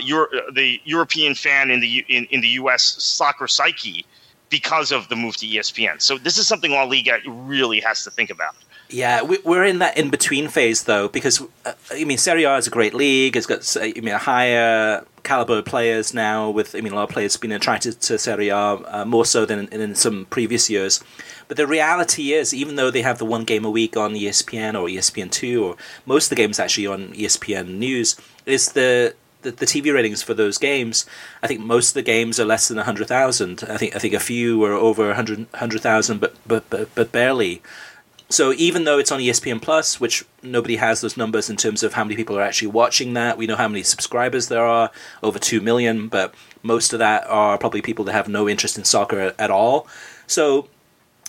Euro- the European fan in the in, in the U.S. soccer psyche because of the move to ESPN. So this is something La Liga really has to think about. Yeah, we're in that in between phase though, because uh, I mean, Serie A is a great league. It's got I mean higher caliber players now. With I mean, a lot of players being attracted to Serie A uh, more so than in, in some previous years. But the reality is, even though they have the one game a week on ESPN or ESPN two, or most of the games actually on ESPN News, is the the, the TV ratings for those games, I think most of the games are less than hundred thousand. I think I think a few were over 100,000, but, but but but barely. So even though it's on ESPN Plus, which nobody has those numbers in terms of how many people are actually watching that, we know how many subscribers there are, over two million, but most of that are probably people that have no interest in soccer at all. So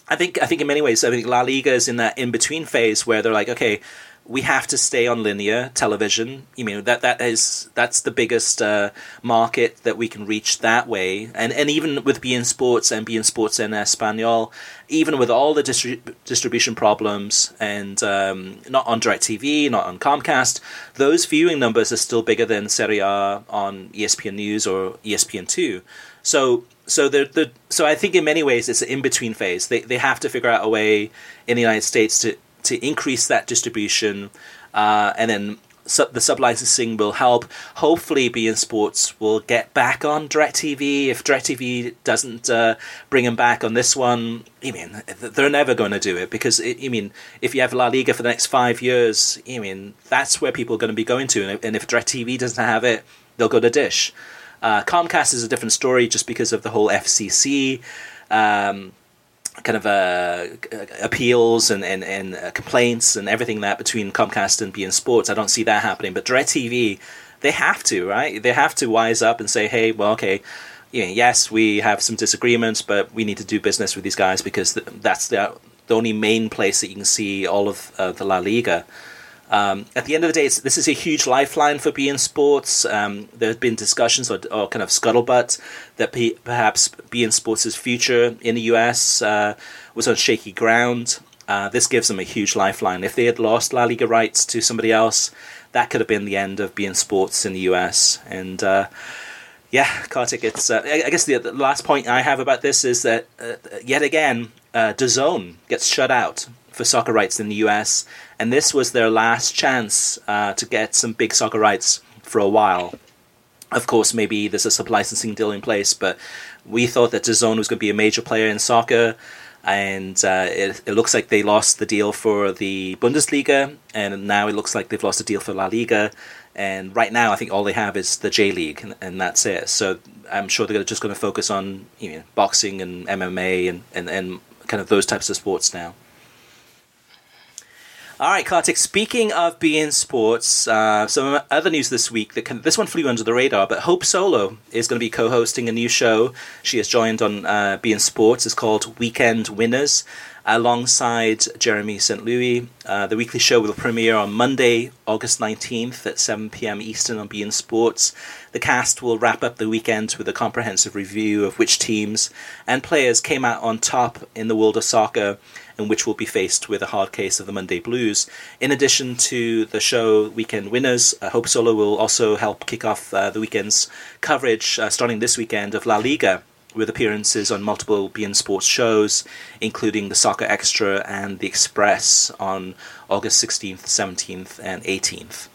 I think I think in many ways, I think La Liga is in that in between phase where they're like, okay, we have to stay on linear television. You know that that is that's the biggest uh, market that we can reach that way. And and even with beIN Sports and beIN Sports in Espanol, even with all the distri- distribution problems and um, not on DirecTV, not on Comcast, those viewing numbers are still bigger than Serie A on ESPN News or ESPN Two. So so the the so I think in many ways it's an in between phase. They they have to figure out a way in the United States to to increase that distribution, uh, and then sub- the sub licensing will help. Hopefully, beIN Sports will get back on DirecTV. If DirecTV doesn't uh, bring them back on this one, I mean, they're never going to do it because it, I mean, if you have La Liga for the next five years, I mean, that's where people are going to be going to. And if DirecTV doesn't have it, they'll go to Dish. Uh, Comcast is a different story just because of the whole FCC. Um, kind of uh, appeals and, and, and uh, complaints and everything that between Comcast and beIN Sports. I don't see that happening. But DirecTV, they have to, right? They have to wise up and say, hey, well, okay, you know, yes, we have some disagreements, but we need to do business with these guys because that's the, the only main place that you can see all of uh, the La Liga. Um, at the end of the day, this is a huge lifeline for beIN Sports. Um, there have been discussions or, or kind of scuttlebutt that p- perhaps beIN Sports' future in the US uh, was on shaky ground. Uh, this gives them a huge lifeline. If they had lost La Liga rights to somebody else, that could have been the end of beIN Sports in the US. And uh, yeah, Kartik, it's. Uh, I guess the, the, last point I have about this is that uh, yet again, uh, DAZN gets shut out for soccer rights in the US, and this was their last chance uh, to get some big soccer rights for a while. Of course, maybe there's a sub licensing deal in place, but we thought that DAZN was going to be a major player in soccer and uh, it, it, looks like they lost the deal for the Bundesliga, and now it looks like they've lost the deal for La Liga. And right now, I think all they have is the J League, and, and, that's it. So I'm sure they're just going to focus on you know, boxing and MMA and, and, and kind of those types of sports now. All right, Kartik. Speaking of beIN Sports, uh, some other news this week. That can, this one flew under the radar, but Hope Solo is going to be co-hosting a new show. She has joined on uh, beIN Sports. It's called Weekend Winners, alongside Jeremy St. Louis. Uh, the weekly show will premiere on Monday, August nineteenth at seven p.m. Eastern on beIN Sports. The cast will wrap up the weekend with a comprehensive review of which teams and players came out on top in the world of soccer in which we'll be faced with a hard case of the Monday Blues. In addition to the show Weekend Winners, uh, Hope Solo will also help kick off uh, the weekend's coverage uh, starting this weekend of La Liga with appearances on multiple beIN Sports shows, including the Soccer Extra and the Express on August 16th, 17th, and 18th.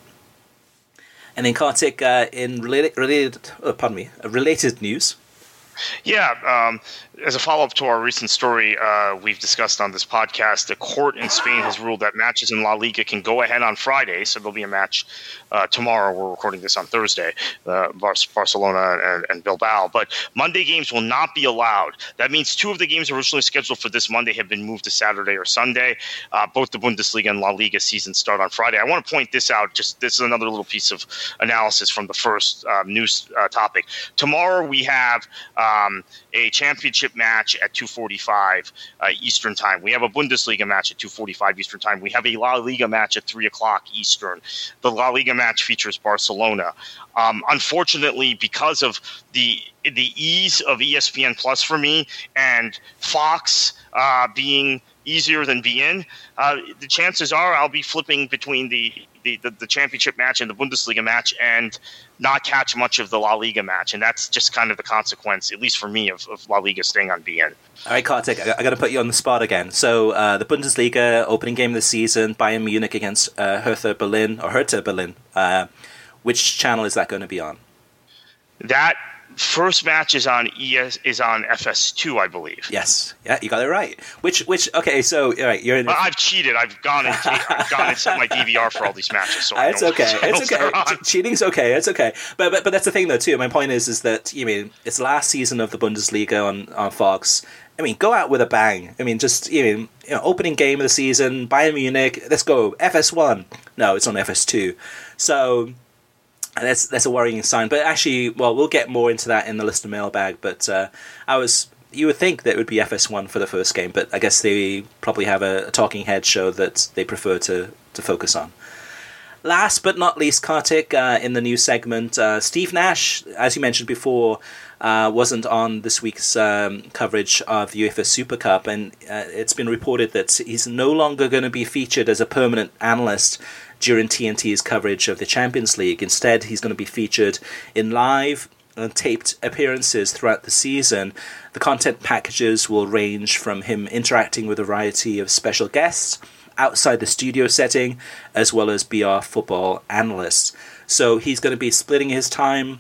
And then Kartik, uh, in related, related oh, pardon me, related news. Yeah, um, as a follow up to our recent story uh, we've discussed on this podcast, a court in Spain has ruled that matches in La Liga can go ahead on Friday. So there'll be a match uh, tomorrow. We're recording this on Thursday, uh, Barcelona and, and, Bilbao. But Monday games will not be allowed. That means two of the games originally scheduled for this Monday have been moved to Saturday or Sunday. Uh, both the Bundesliga and La Liga seasons start on Friday. I want to point this out. Just this is another little piece of analysis from the first uh, news uh, topic. Tomorrow we have um, a championship match at 2:45 uh, Eastern time. We have a Bundesliga match at 2:45 Eastern time. We have a La Liga match at 3 o'clock Eastern. The La Liga match features Barcelona. Um, unfortunately, because of the the ease of ESPN Plus for me and Fox uh, being easier than beIN, uh, the chances are I'll be flipping between the, the, the, the, championship match and the Bundesliga match and not catch much of the La Liga match. And that's just kind of the consequence, at least for me, of, of La Liga staying on beIN. All right, Kartik, I, I got to put you on the spot again. So uh, the Bundesliga opening game of the season, Bayern Munich against uh, Hertha Berlin, or Hertha Berlin. Uh, which channel is that going to be on? That first match is on ES is on FS2, I believe. Yes, yeah, you got it right. Which which okay, so all right, you're in. I've cheated. I've gone and I've gone and set my DVR for all these matches. So it's okay. It's okay. Cheating's okay. It's okay. But, but but that's the thing though too. My point is is that you mean it's last season of the Bundesliga on on Fox. I mean, go out with a bang. I mean, just you know, you know, opening game of the season, Bayern Munich. Let's go FS1. No, it's on FS2. So that's that's a worrying sign. But actually, well, we'll get more into that in the listener mailbag. But uh, I was you would think that it would be FS1 for the first game, but I guess they probably have a, a talking head show that they prefer to to focus on. Last but not least, Kartik, uh, in the new segment, uh, Steve Nash, as you mentioned before, uh, wasn't on this week's um, coverage of the UEFA Super Cup, and uh, it's been reported that he's no longer going to be featured as a permanent analyst during TNT's coverage of the Champions League. Instead, he's going to be featured in live and taped appearances throughout the season. The content packages will range from him interacting with a variety of special guests outside the studio setting, as well as BR football analysts. So he's going to be splitting his time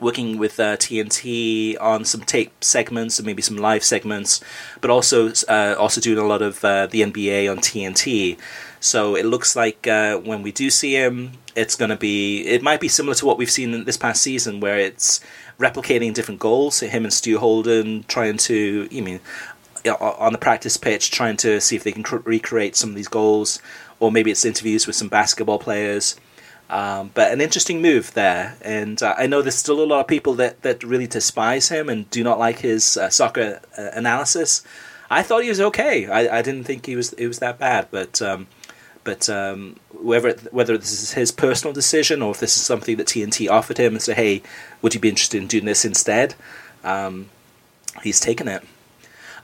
working with uh, TNT on some tape segments and maybe some live segments, but also uh, also doing a lot of uh, the NBA on TNT. So it looks like uh, when we do see him, it's going to be it might be similar to what we've seen this past season, where it's replicating different goals. Him and Stu Holden trying to, you mean, on the practice pitch, trying to see if they can cr- recreate some of these goals, or maybe it's interviews with some basketball players. Um, but an interesting move there, and uh, I know there's still a lot of people that, that really despise him and do not like his uh, soccer uh, analysis. I thought he was okay. I, I didn't think he was it was that bad, but um, but um, whether whether this is his personal decision or if this is something that TNT offered him and said, "Hey, would you be interested in doing this instead?" Um, he's taken it.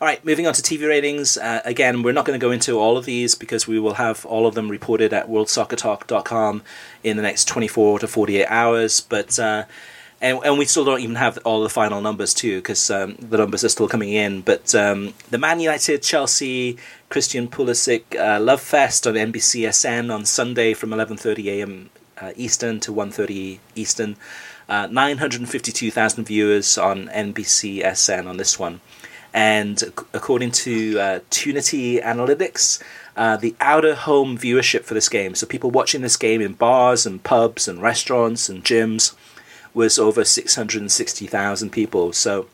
All right, moving on to TV ratings. Uh, again, we're not going to go into all of these because we will have all of them reported at worldsoccertalk.com in the next 24 to 48 hours. But uh, and, and we still don't even have all the final numbers too because um, the numbers are still coming in. But um, the Man United Chelsea Christian Pulisic uh, Love Fest on NBCSN on Sunday from 11:30 a.m. Uh, Eastern to 1:30 Eastern. Uh, 952,000 viewers on NBCSN on this one. And according to uh, Tunity Analytics, uh, the outer home viewership for this game, so people watching this game in bars and pubs and restaurants and gyms, was over 660,000 people. So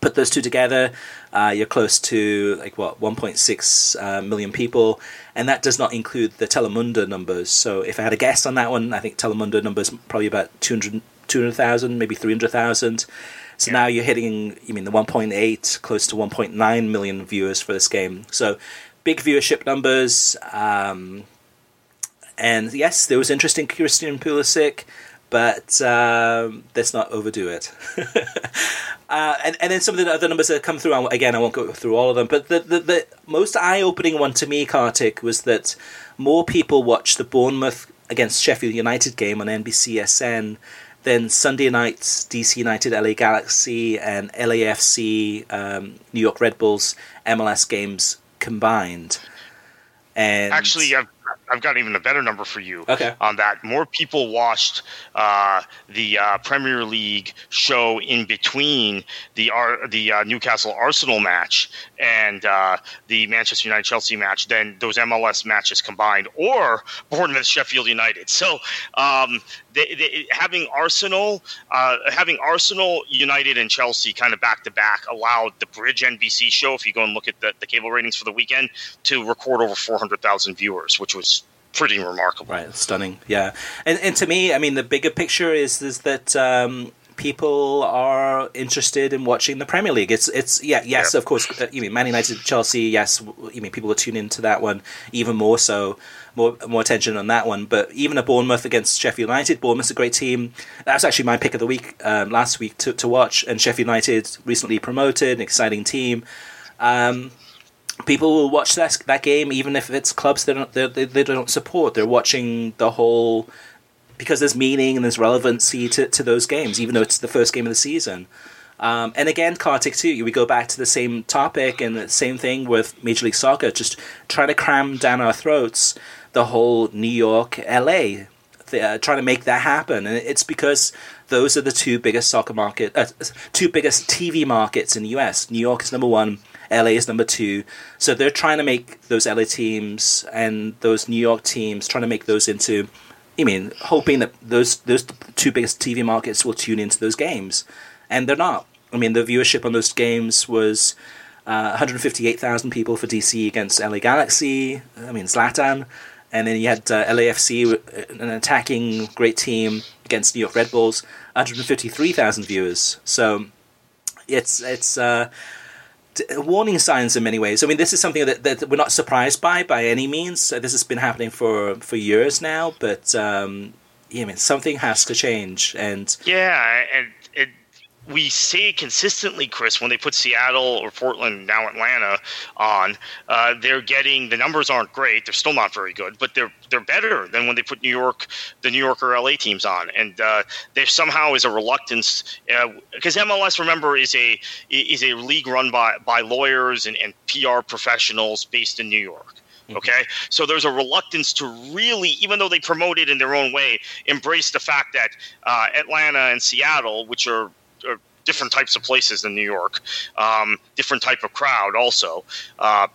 put those two together, uh, you're close to like what 1.6 uh, million people, and that does not include the Telemundo numbers. So if I had a guess on that one, I think Telemundo numbers probably about 200 200,000, maybe 300,000. So yeah. now you're hitting, you mean the 1.8, close to 1.9 million viewers for this game. So big viewership numbers. Um, and yes, there was interesting Christian Pulisic, but um, let's not overdo it. uh, and, and then some of the other numbers that come through, again, I won't go through all of them, but the, the, the most eye opening one to me, Kartik, was that more people watched the Bournemouth against Sheffield United game on NBCSN than Sunday nights, DC United, LA Galaxy, and LAFC, um, New York Red Bulls MLS games combined. And actually, I've, I've got even a better number for you. Okay. On that, more people watched uh, the uh, Premier League show in between the uh, the Newcastle Arsenal match and uh, the Manchester United Chelsea match than those MLS matches combined, or Bournemouth Sheffield United. So um, they, they, having Arsenal, uh, having Arsenal, United, and Chelsea kind of back to back allowed the Bridge NBC show, if you go and look at the, the cable ratings for the weekend, to record over 400,000 viewers, which was pretty remarkable. Right, stunning. Yeah, and and to me, I mean, the bigger picture is is that. Um, people are interested in watching the Premier League. It's it's yeah yes yeah. of course uh, you mean Man United Chelsea yes you mean people are tuning into that one even more so more more attention on that one. But even a Bournemouth against Sheffield United, Bournemouth's a great team. That was actually my pick of the week um, last week to, to watch. And Sheffield United recently promoted, an exciting team. Um, people will watch that that game even if it's clubs they don't they, they don't support. They're watching the whole because there's meaning and there's relevancy to, to those games, even though it's the first game of the season. Um, and again, Kartik too, we go back to the same topic and the same thing with Major League Soccer, just trying to cram down our throats the whole New York, LA, uh, trying to make that happen. And it's because those are the two biggest soccer market, uh, two biggest TV markets in the US. New York is number one, LA is number two. So they're trying to make those LA teams and those New York teams, trying to make those into. I mean, hoping that those those two biggest TV markets will tune into those games, and they're not. I mean, the viewership on those games was uh, 158,000 people for DC against LA Galaxy. I mean, Zlatan and then you had uh, LAFC, uh, an attacking great team against New York Red Bulls, 153,000 viewers. So it's it's uh, warning signs in many ways. I mean, this is something that, that we're not surprised by by any means. This has been happening for for years now, but um, yeah, I mean, something has to change. And yeah, and we say consistently, Chris, when they put Seattle or Portland, now Atlanta, on, uh, they're getting the numbers aren't great. They're still not very good, but they're they're better than when they put New York, the New York or LA teams on. And uh, there somehow is a reluctance because uh, MLS, remember, is a is a league run by by lawyers and, and PR professionals based in New York. Mm-hmm. Okay, so there's a reluctance to really, even though they promote it in their own way, embrace the fact that uh, Atlanta and Seattle, which are different types of places than New York, um, different type of crowd also. Uh,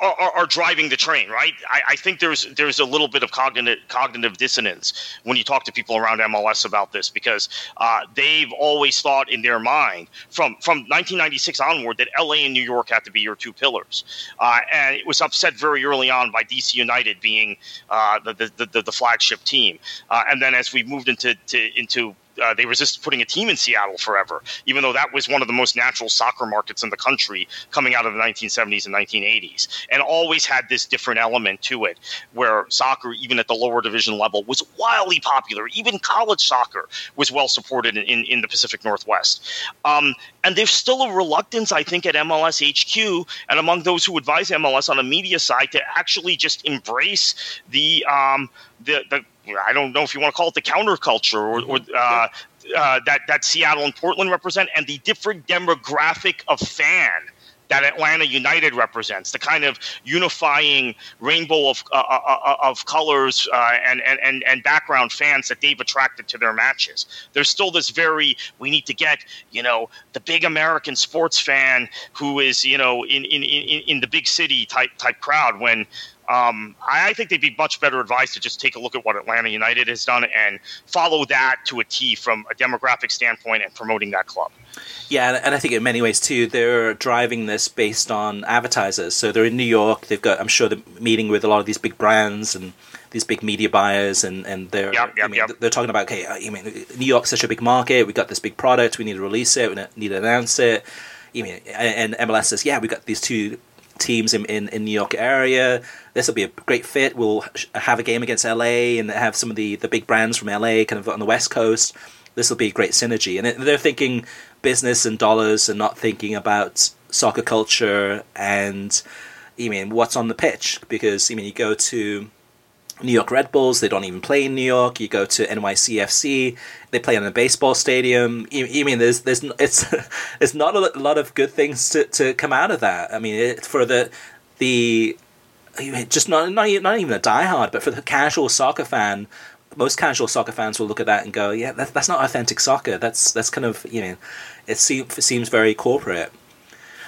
are, are, driving the train, right? I, I, think there's there's a little bit of cognitive cognitive dissonance when you talk to people around MLS about this because uh, they've always thought in their mind from from 1996 onward that LA and New York had to be your two pillars, uh, and it was upset very early on by DC United being uh, the, the, the, the flagship team, uh, and then as we moved into to, into uh, they resisted putting a team in Seattle forever, even though that was one of the most natural soccer markets in the country coming out of the 1970s and 1980s, and always had this different element to it, where soccer, even at the lower division level, was wildly popular. Even college soccer was well supported in, in, in the Pacific Northwest. Um, and there's still a reluctance, I think, at MLS HQ and among those who advise MLS on the media side to actually just embrace the um, the, the I don't know if you want to call it the counterculture or, or uh, uh, that that Seattle and Portland represent, and the different demographic of fan that Atlanta United represents, the kind of unifying rainbow of uh, uh, uh of colors uh, and, and and background fans that they've attracted to their matches. There's still this very we need to get you know the big American sports fan who is you know in in, in, in the big city type type crowd when um, I think they'd be much better advised to just take a look at what Atlanta United has done and follow that to a T from a demographic standpoint and promoting that club. Yeah, and I think in many ways too, they're driving this based on advertisers. So they're in New York. They've got, I'm sure, they're meeting with a lot of these big brands and these big media buyers, and and they're yep, yep, I mean, yep. they're talking about, okay, I mean, New York's such a big market. We got this big product. We need to release it. We need to announce it. I mean, and MLS says, yeah, we got these two teams in, in, in New York area. This will be a great fit. We'll have a game against LA and have some of the, the big brands from LA kind of on the West Coast. This will be great synergy. And they're thinking business and dollars and not thinking about soccer culture and, I mean, what's on the pitch. Because, I mean, you go to New York Red Bulls, they don't even play in New York. You go to NYCFC, they play in a baseball stadium. You, mean there's there's it's it's not a lot of good things to, to come out of that. I mean, it, for the the just not not not even a diehard, but for the casual soccer fan, most casual soccer fans will look at that and go, "Yeah, that, that's not authentic soccer. That's that's kind of you know, it seems it seems very corporate."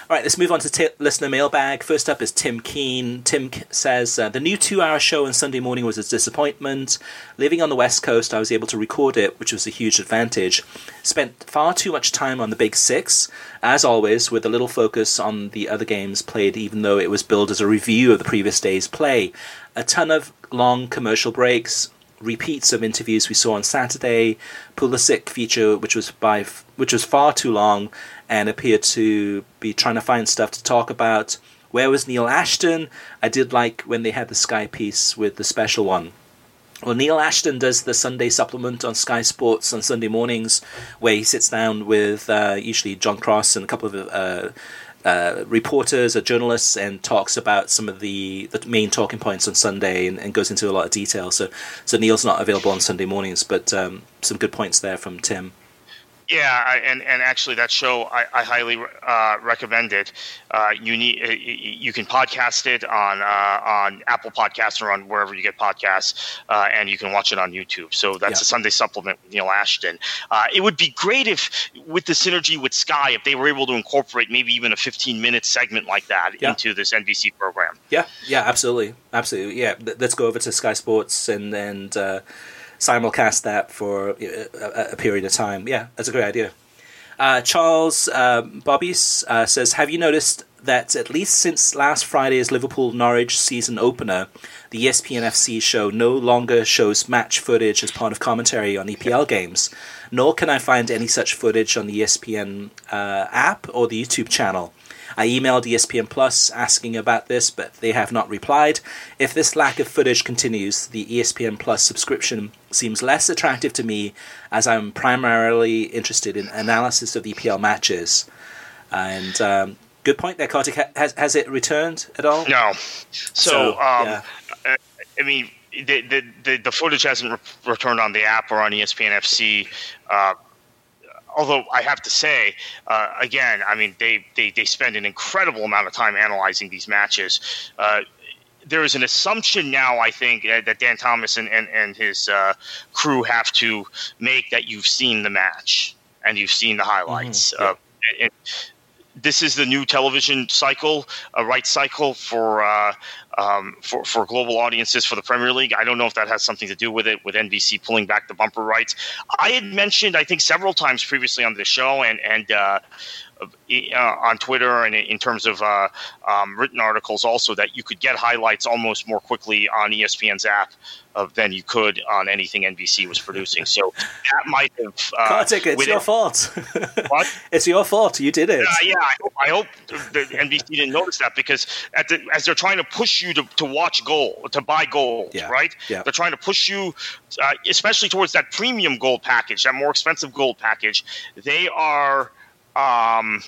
All right, let's move on to t- listener mailbag. First up is Tim Keen. Tim says uh, the new two-hour show on Sunday morning was a disappointment. Living on the West Coast, I was able to record it, which was a huge advantage. Spent far too much time on the Big Six, as always, with a little focus on the other games played, even though it was billed as a review of the previous day's play. A ton of long commercial breaks, repeats of interviews we saw on Saturday, Pulisic feature, which was by which was far too long, and appeared to be trying to find stuff to talk about. Where was Neil Ashton? I did like when they had the Sky piece with the special one. Well, Neil Ashton does the Sunday supplement on Sky Sports on Sunday mornings, where he sits down with uh, usually John Cross and a couple of uh, uh, reporters or journalists and talks about some of the, the main talking points on Sunday and, and, goes into a lot of detail. So, so Neil's not available on Sunday mornings, but um, some good points there from Tim. Yeah, I, and and actually that show I, I highly uh, recommend it. Uh, you need uh, you can podcast it on uh, on Apple Podcasts or on wherever you get podcasts, uh, and you can watch it on YouTube. So that's yeah. a Sunday supplement with Neil Ashton. Uh, it would be great if, with the synergy with Sky, if they were able to incorporate maybe even a 15 minute segment like that yeah. into this NBC program. Yeah, yeah, absolutely, absolutely. Yeah, let's go over to Sky Sports and and simulcast that for a, a, period of time. Yeah, that's a great idea. Uh, Charles uh, Bobbies uh, says, "Have you noticed that at least since last Friday's Liverpool Norwich season opener, the ESPN FC show no longer shows match footage as part of commentary on EPL games? Nor can I find any such footage on the ESPN uh, app or the YouTube channel." I emailed ESPN Plus asking about this, but they have not replied. If this lack of footage continues, the ESPN Plus subscription seems less attractive to me as I'm primarily interested in analysis of EPL matches. And um, good point there, Kartik. Has, has it returned at all? No. So, so um, yeah. I mean, the, the, the, the, footage hasn't re- returned on the app or on ESPN FC. Uh, although I have to say, uh, again, I mean, they, they, they spend an incredible amount of time analyzing these matches. Uh, there is an assumption now, I think, that Dan Thomas and, and, and his uh, crew have to make that you've seen the match and you've seen the highlights. Mm-hmm. Yeah. Uh, this is the new television cycle, a right cycle for uh, um, for for global audiences for the Premier League. I don't know if that has something to do with it, with NBC pulling back the bumper rights. I had mentioned, I think, several times previously on the show, and and uh, uh, on Twitter and in terms of uh, um, written articles also that you could get highlights almost more quickly on ESPN's app uh, than you could on anything NBC was producing. So that might have. Uh, Kartik, it's your fault. what? It's your fault. You did it. yeah, I hope, I hope the NBC didn't notice that because the, as they're trying to push you to, to watch gold, to buy gold, yeah. right? Yeah. They're trying to push you, uh, especially towards that premium gold package, that more expensive gold package. They are. Um,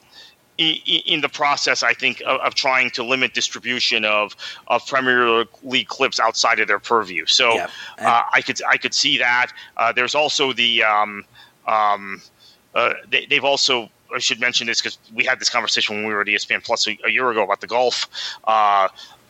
in the process, I think, of, of, trying to limit distribution of, of Premier League clips outside of their purview. So yeah. uh, I could I could see that. Uh, there's also the um, um, uh, they, have also I should mention this because we had this conversation when we were at ESPN Plus a, a year ago about the golf.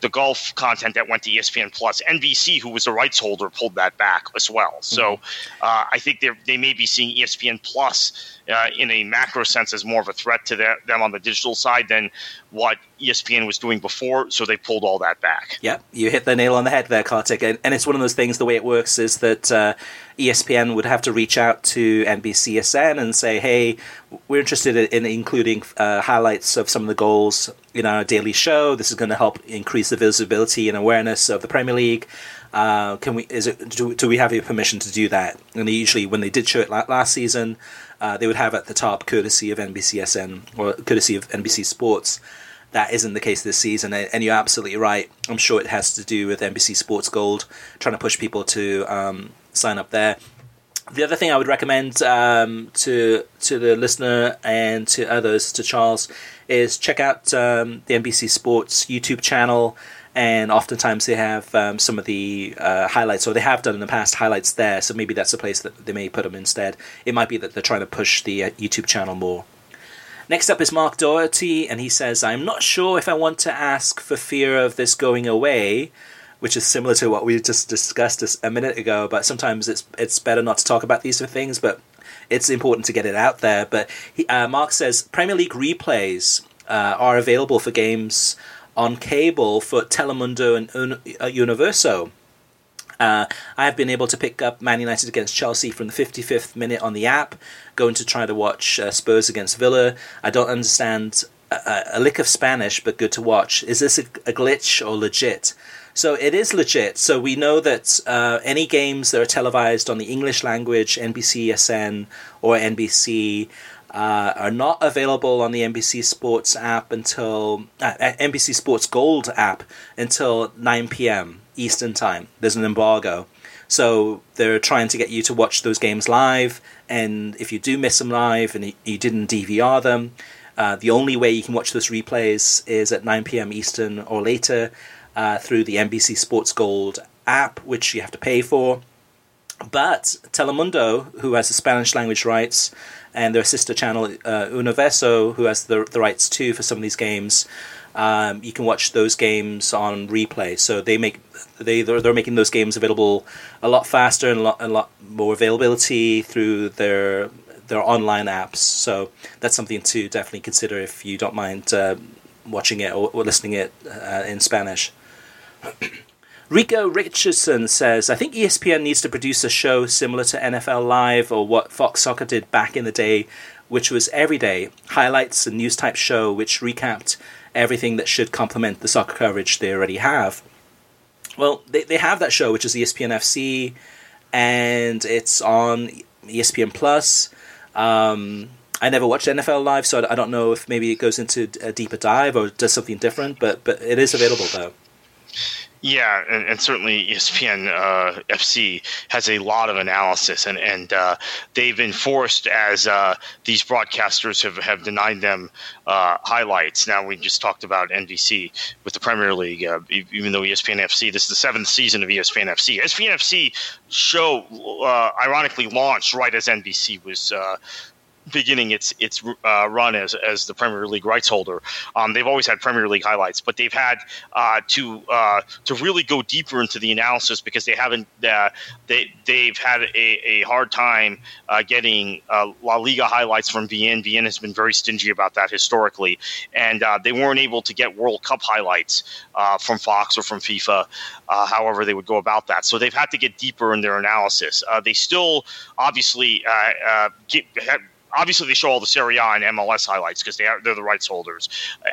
The golf content that went to ESPN Plus. NBC, who was the rights holder, pulled that back as well. So mm-hmm. uh, I think they may be seeing ESPN Plus uh, in a macro sense as more of a threat to them on the digital side than what ESPN was doing before. So they pulled all that back. Yeah, you hit the nail on the head there, Kartik. And, and it's one of those things. The way it works is that uh, ESPN would have to reach out to NBCSN and say, "Hey, we're interested in including uh, highlights of some of the goals in our daily show. This is going to help increase the visibility and awareness of the Premier League." Uh, can we? Is it? Do, do, we have your permission to do that? And usually, when they did show it last season, uh, they would have at the top, courtesy of NBCSN or courtesy of NBC Sports. That isn't the case this season, and you're absolutely right. I'm sure it has to do with NBC Sports Gold trying to push people to um, sign up there. The other thing I would recommend um, to to the listener and to others, to Charles, is check out um, the NBC Sports YouTube channel and oftentimes they have um, some of the uh, highlights, or they have done in the past highlights there. So maybe that's a place that they may put them instead. It might be that they're trying to push the uh, YouTube channel more. Next up is Mark Doherty, and he says, "I'm not sure if I want to ask for fear of this going away." Which is similar to what we just discussed a minute ago, but sometimes it's it's better not to talk about these sort of things. But it's important to get it out there. But he, uh, Mark says Premier League replays uh, are available for games on cable for Telemundo and uh, Universo. Uh, I have been able to pick up Man United against Chelsea from the 55th minute on the app, going to try to watch uh, Spurs against Villa. I don't understand a, a, lick of Spanish, but good to watch. Is this a, a, glitch or legit? So it is legit. So we know that uh, any games that are televised on the English language, NBCSN or NBC, uh, are not available on the NBC Sports app until uh, NBC Sports Gold app until 9 p.m. Eastern Time. There's an embargo. So they're trying to get you to watch those games live, and if you do miss them live and you didn't DVR them, uh, the only way you can watch those replays is at 9 p.m. Eastern or later uh, through the NBC Sports Gold app, which you have to pay for. But Telemundo, who has the Spanish language rights, and their sister channel uh, Universo, who has the the rights too for some of these games. Um, you can watch those games on replay. So they make they they're, they're, making those games available a lot faster and a lot, a lot more availability through their their online apps. So that's something to definitely consider if you don't mind uh, watching it or, or listening it uh, in Spanish. Rico Richardson says, I think ESPN needs to produce a show similar to NFL Live or what Fox Soccer did back in the day, which was every day highlights and news type show which recapped everything that should complement the soccer coverage they already have. Well, they, they have that show, which is ESPN FC, and it's on ESPN Plus. Um, I never watched NFL Live, so I don't know if maybe it goes into a deeper dive or does something different, but but it is available though. Yeah, and, and certainly ESPN uh, FC has a lot of analysis, and and uh, they've been forced as uh, these broadcasters have, have denied them uh, highlights. Now we just talked about NBC with the Premier League, uh, even though ESPN FC this is the seventh season of ESPN FC. ESPN FC show uh, ironically launched right as NBC was beginning its its uh, run as as the Premier League rights holder. Um, they've always had Premier League highlights, but they've had uh, to uh, to really go deeper into the analysis because they haven't uh, they they've had a, a hard time uh, getting uh, La Liga highlights from beIN. beIN has been very stingy about that historically, and they weren't able to get World Cup highlights from Fox or from FIFA. however, they would go about that, so they've had to get deeper in their analysis. they still obviously get obviously they show all the Serie A and MLS highlights because they are they're the rights holders,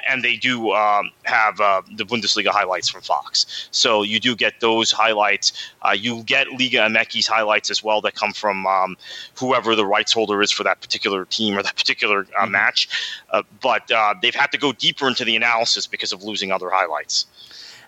and they do um, have uh, the Bundesliga highlights from Fox. So you do get those highlights. Uh, you get Liga MX highlights as well that come from um, whoever the rights holder is for that particular team or that particular uh, mm-hmm. match. Uh, but uh, they've had to go deeper into the analysis because of losing other highlights.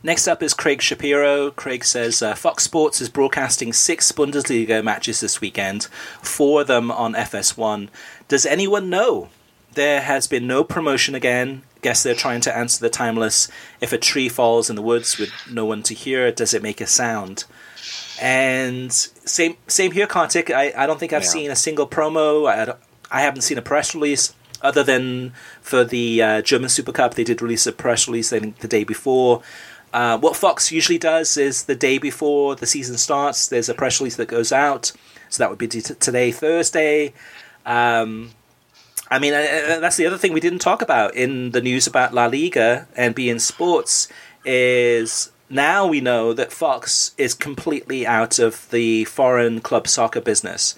Next up is Craig Shapiro. Craig says uh, Fox Sports is broadcasting six Bundesliga matches this weekend, four of them on FS1. Does anyone know? There has been no promotion again. Guess they're trying to answer the timeless if a tree falls in the woods with no one to hear, does it make a sound? And same same here, Kartik. I, I don't think I've yeah. seen a single promo. I, I haven't seen a press release other than for the uh, German Super Cup. They did release a press release, I think, the day before. Uh, what Fox usually does is the day before the season starts, there's a press release that goes out. So that would be t- today, Thursday. Um, I mean, that's the other thing we didn't talk about in the news about La Liga and beIN Sports is now we know that Fox is completely out of the foreign club soccer business.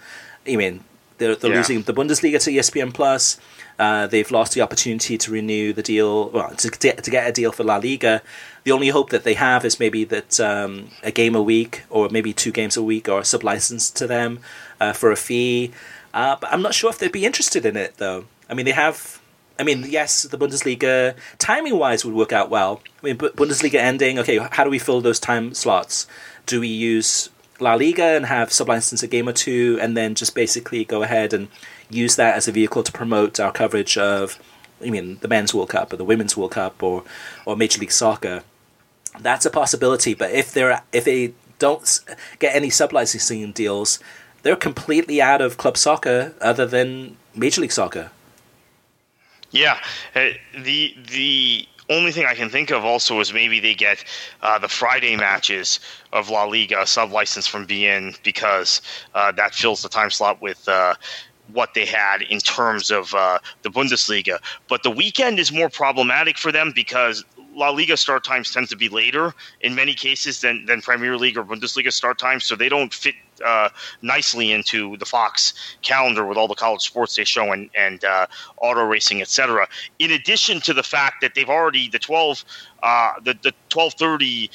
I mean, they're, they're yeah. losing the Bundesliga to ESPN Plus. Uh, they've lost the opportunity to renew the deal, well, to, to get a deal for La Liga. The only hope that they have is maybe that um, a game a week, or maybe two games a week, or sub licensed to them uh, for a fee. Uh, but I'm not sure if they'd be interested in it, though. I mean, they have. I mean, yes, the Bundesliga timing wise would work out well. I mean, Bundesliga ending. Okay, how do we fill those time slots? Do we use La Liga and have sub license a game or two, and then just basically go ahead and use that as a vehicle to promote our coverage of, I mean, the men's World Cup or the women's World Cup or or Major League Soccer. That's a possibility, but if they're if they don't get any sub licensing deals, they're completely out of club soccer other than Major League Soccer. Yeah, uh, the the only thing I can think of also is maybe they get uh, the Friday matches of La Liga sub license from beIN because uh, that fills the time slot with uh, what they had in terms of uh, the Bundesliga. But the weekend is more problematic for them because La Liga start times tend to be later in many cases than, than Premier League or Bundesliga start times, so they don't fit uh, nicely into the Fox calendar with all the college sports they show and, and uh, auto racing, etc. In addition to the fact that they've already the twelve uh, the the twelve thirty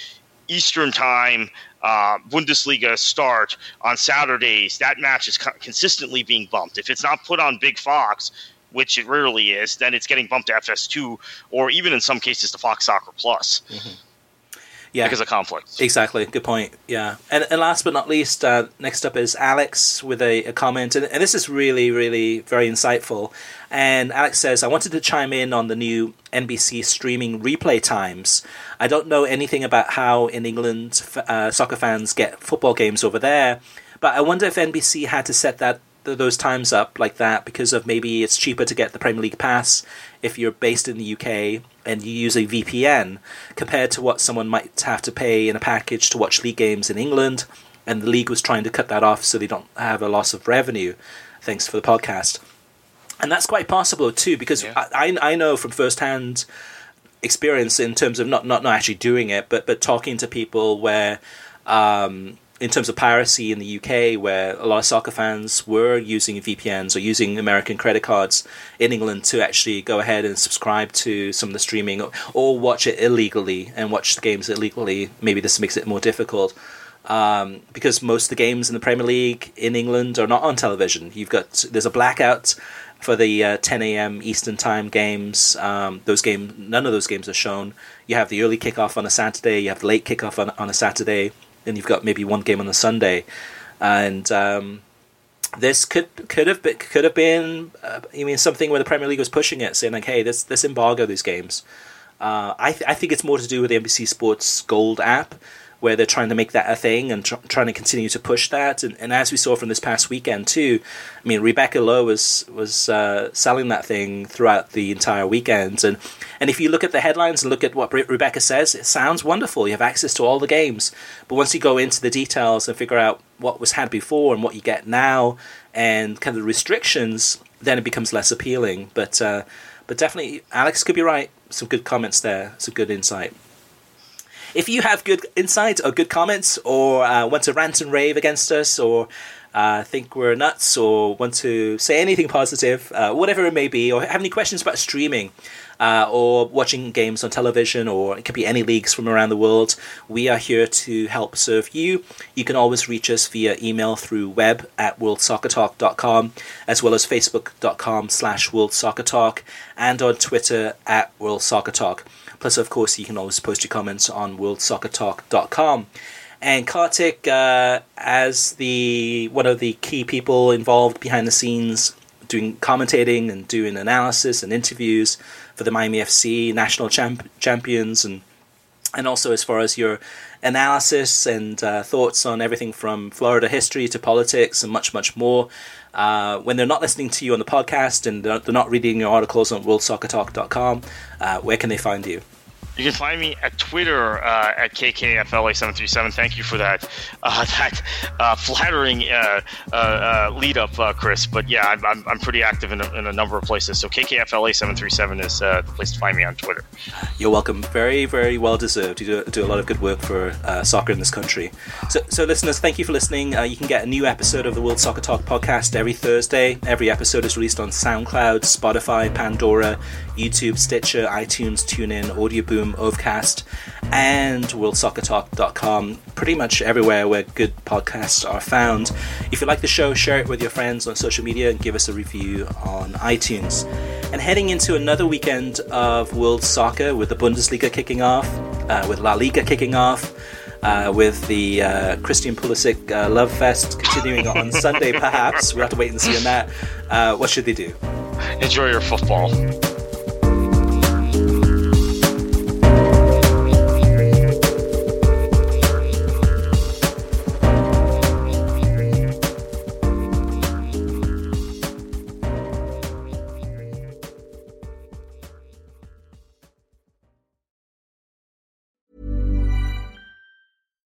Eastern time uh, Bundesliga start on Saturdays, that match is co- consistently being bumped. If it's not put on Big Fox, which it rarely is, then it's getting bumped to FS2 or even in some cases to Fox Soccer Plus. Mm-hmm. Yeah, because of conflicts. Exactly. Good point. Yeah, and, and last but not least, uh, next up is Alex with a, a comment, and, and, this is really, really very insightful. And Alex says, "I wanted to chime in on the new NBC streaming replay times. I don't know anything about how in England uh, soccer fans get football games over there, but I wonder if NBC had to set that those times up like that because of maybe it's cheaper to get the Premier League pass if you're based in the UK and you use a VPN compared to what someone might have to pay in a package to watch league games in England. And the league was trying to cut that off so they don't have a loss of revenue. Thanks for the podcast. And that's quite possible too, because yeah. I, I know from firsthand experience in terms of not, not, not actually doing it, but, but talking to people where um, in terms of piracy in the UK, where a lot of soccer fans were using VPNs or using American credit cards in England to actually go ahead and subscribe to some of the streaming or, or watch it illegally and watch the games illegally. Maybe this makes it more difficult. Um, because most of the games in the Premier League in England are not on television. You've got there's a blackout for the uh, 10 a.m. Eastern Time games. Um, those games, none of those games are shown. You have the early kickoff on a Saturday. You have the late kickoff on, on a Saturday and you've got maybe one game on the Sunday, and um, this could could have been, could have been uh, mean something where the Premier League was pushing it, saying like, hey, this this embargo these games. Uh, I th- I think it's more to do with the NBC Sports Gold app where they're trying to make that a thing and tr- trying to continue to push that. And, and, as we saw from this past weekend too, I mean Rebecca Lowe was was uh, selling that thing throughout the entire weekend. And and if you look at the headlines and look at what Re- Rebecca says, it sounds wonderful. You have access to all the games, but once you go into the details and figure out what was had before and what you get now, and kind of the restrictions, then it becomes less appealing. But uh, but definitely, Alex could be right. Some good comments there. Some good insight. If you have good insight or good comments, or uh, want to rant and rave against us, or uh, think we're nuts or want to say anything positive, uh, whatever it may be, or have any questions about streaming uh, or watching games on television, or it could be any leagues from around the world, we are here to help serve you. You can always reach us via email through web at worldsoccertalk.com, as well as facebook.com slash worldsoccertalk, and on Twitter at worldsoccertalk. Plus, of course, you can always post your comments on worldsoccertalk.com. And Kartik, uh, as the one of the key people involved behind the scenes, doing commentating and doing analysis and interviews for the Miami FC national champ- champions, and and also as far as your analysis and uh, thoughts on everything from Florida history to politics and much much more. Uh, when they're not listening to you on the podcast and they're, not reading your articles on worldsoccertalk.com, uh, where can they find you? You can find me at Twitter uh, at KKFLA737. Thank you for that uh, that uh, flattering uh, uh, uh, lead up, Chris. But yeah, I'm, I'm, I'm pretty active in a, in a, number of places. So KKFLA737 is the place to find me on Twitter. You're welcome. Very, very well deserved. You do, do a lot of good work for soccer in this country. So, so, listeners, thank you for listening. you can get a new episode of the World Soccer Talk podcast every Thursday. Every episode is released on SoundCloud, Spotify, Pandora, YouTube, Stitcher, iTunes, TuneIn, Audio Boom, Overcast, and worldsoccertalk.com. Pretty much everywhere where good podcasts are found. If you like the show, share it with your friends on social media and give us a review on iTunes. And heading into another weekend of World Soccer with the Bundesliga kicking off, uh, with La Liga kicking off. Uh, with the uh, Christian Pulisic uh, Love Fest continuing on Sunday, perhaps. We'll have to wait and see on that. Uh, what should they do? Enjoy your football.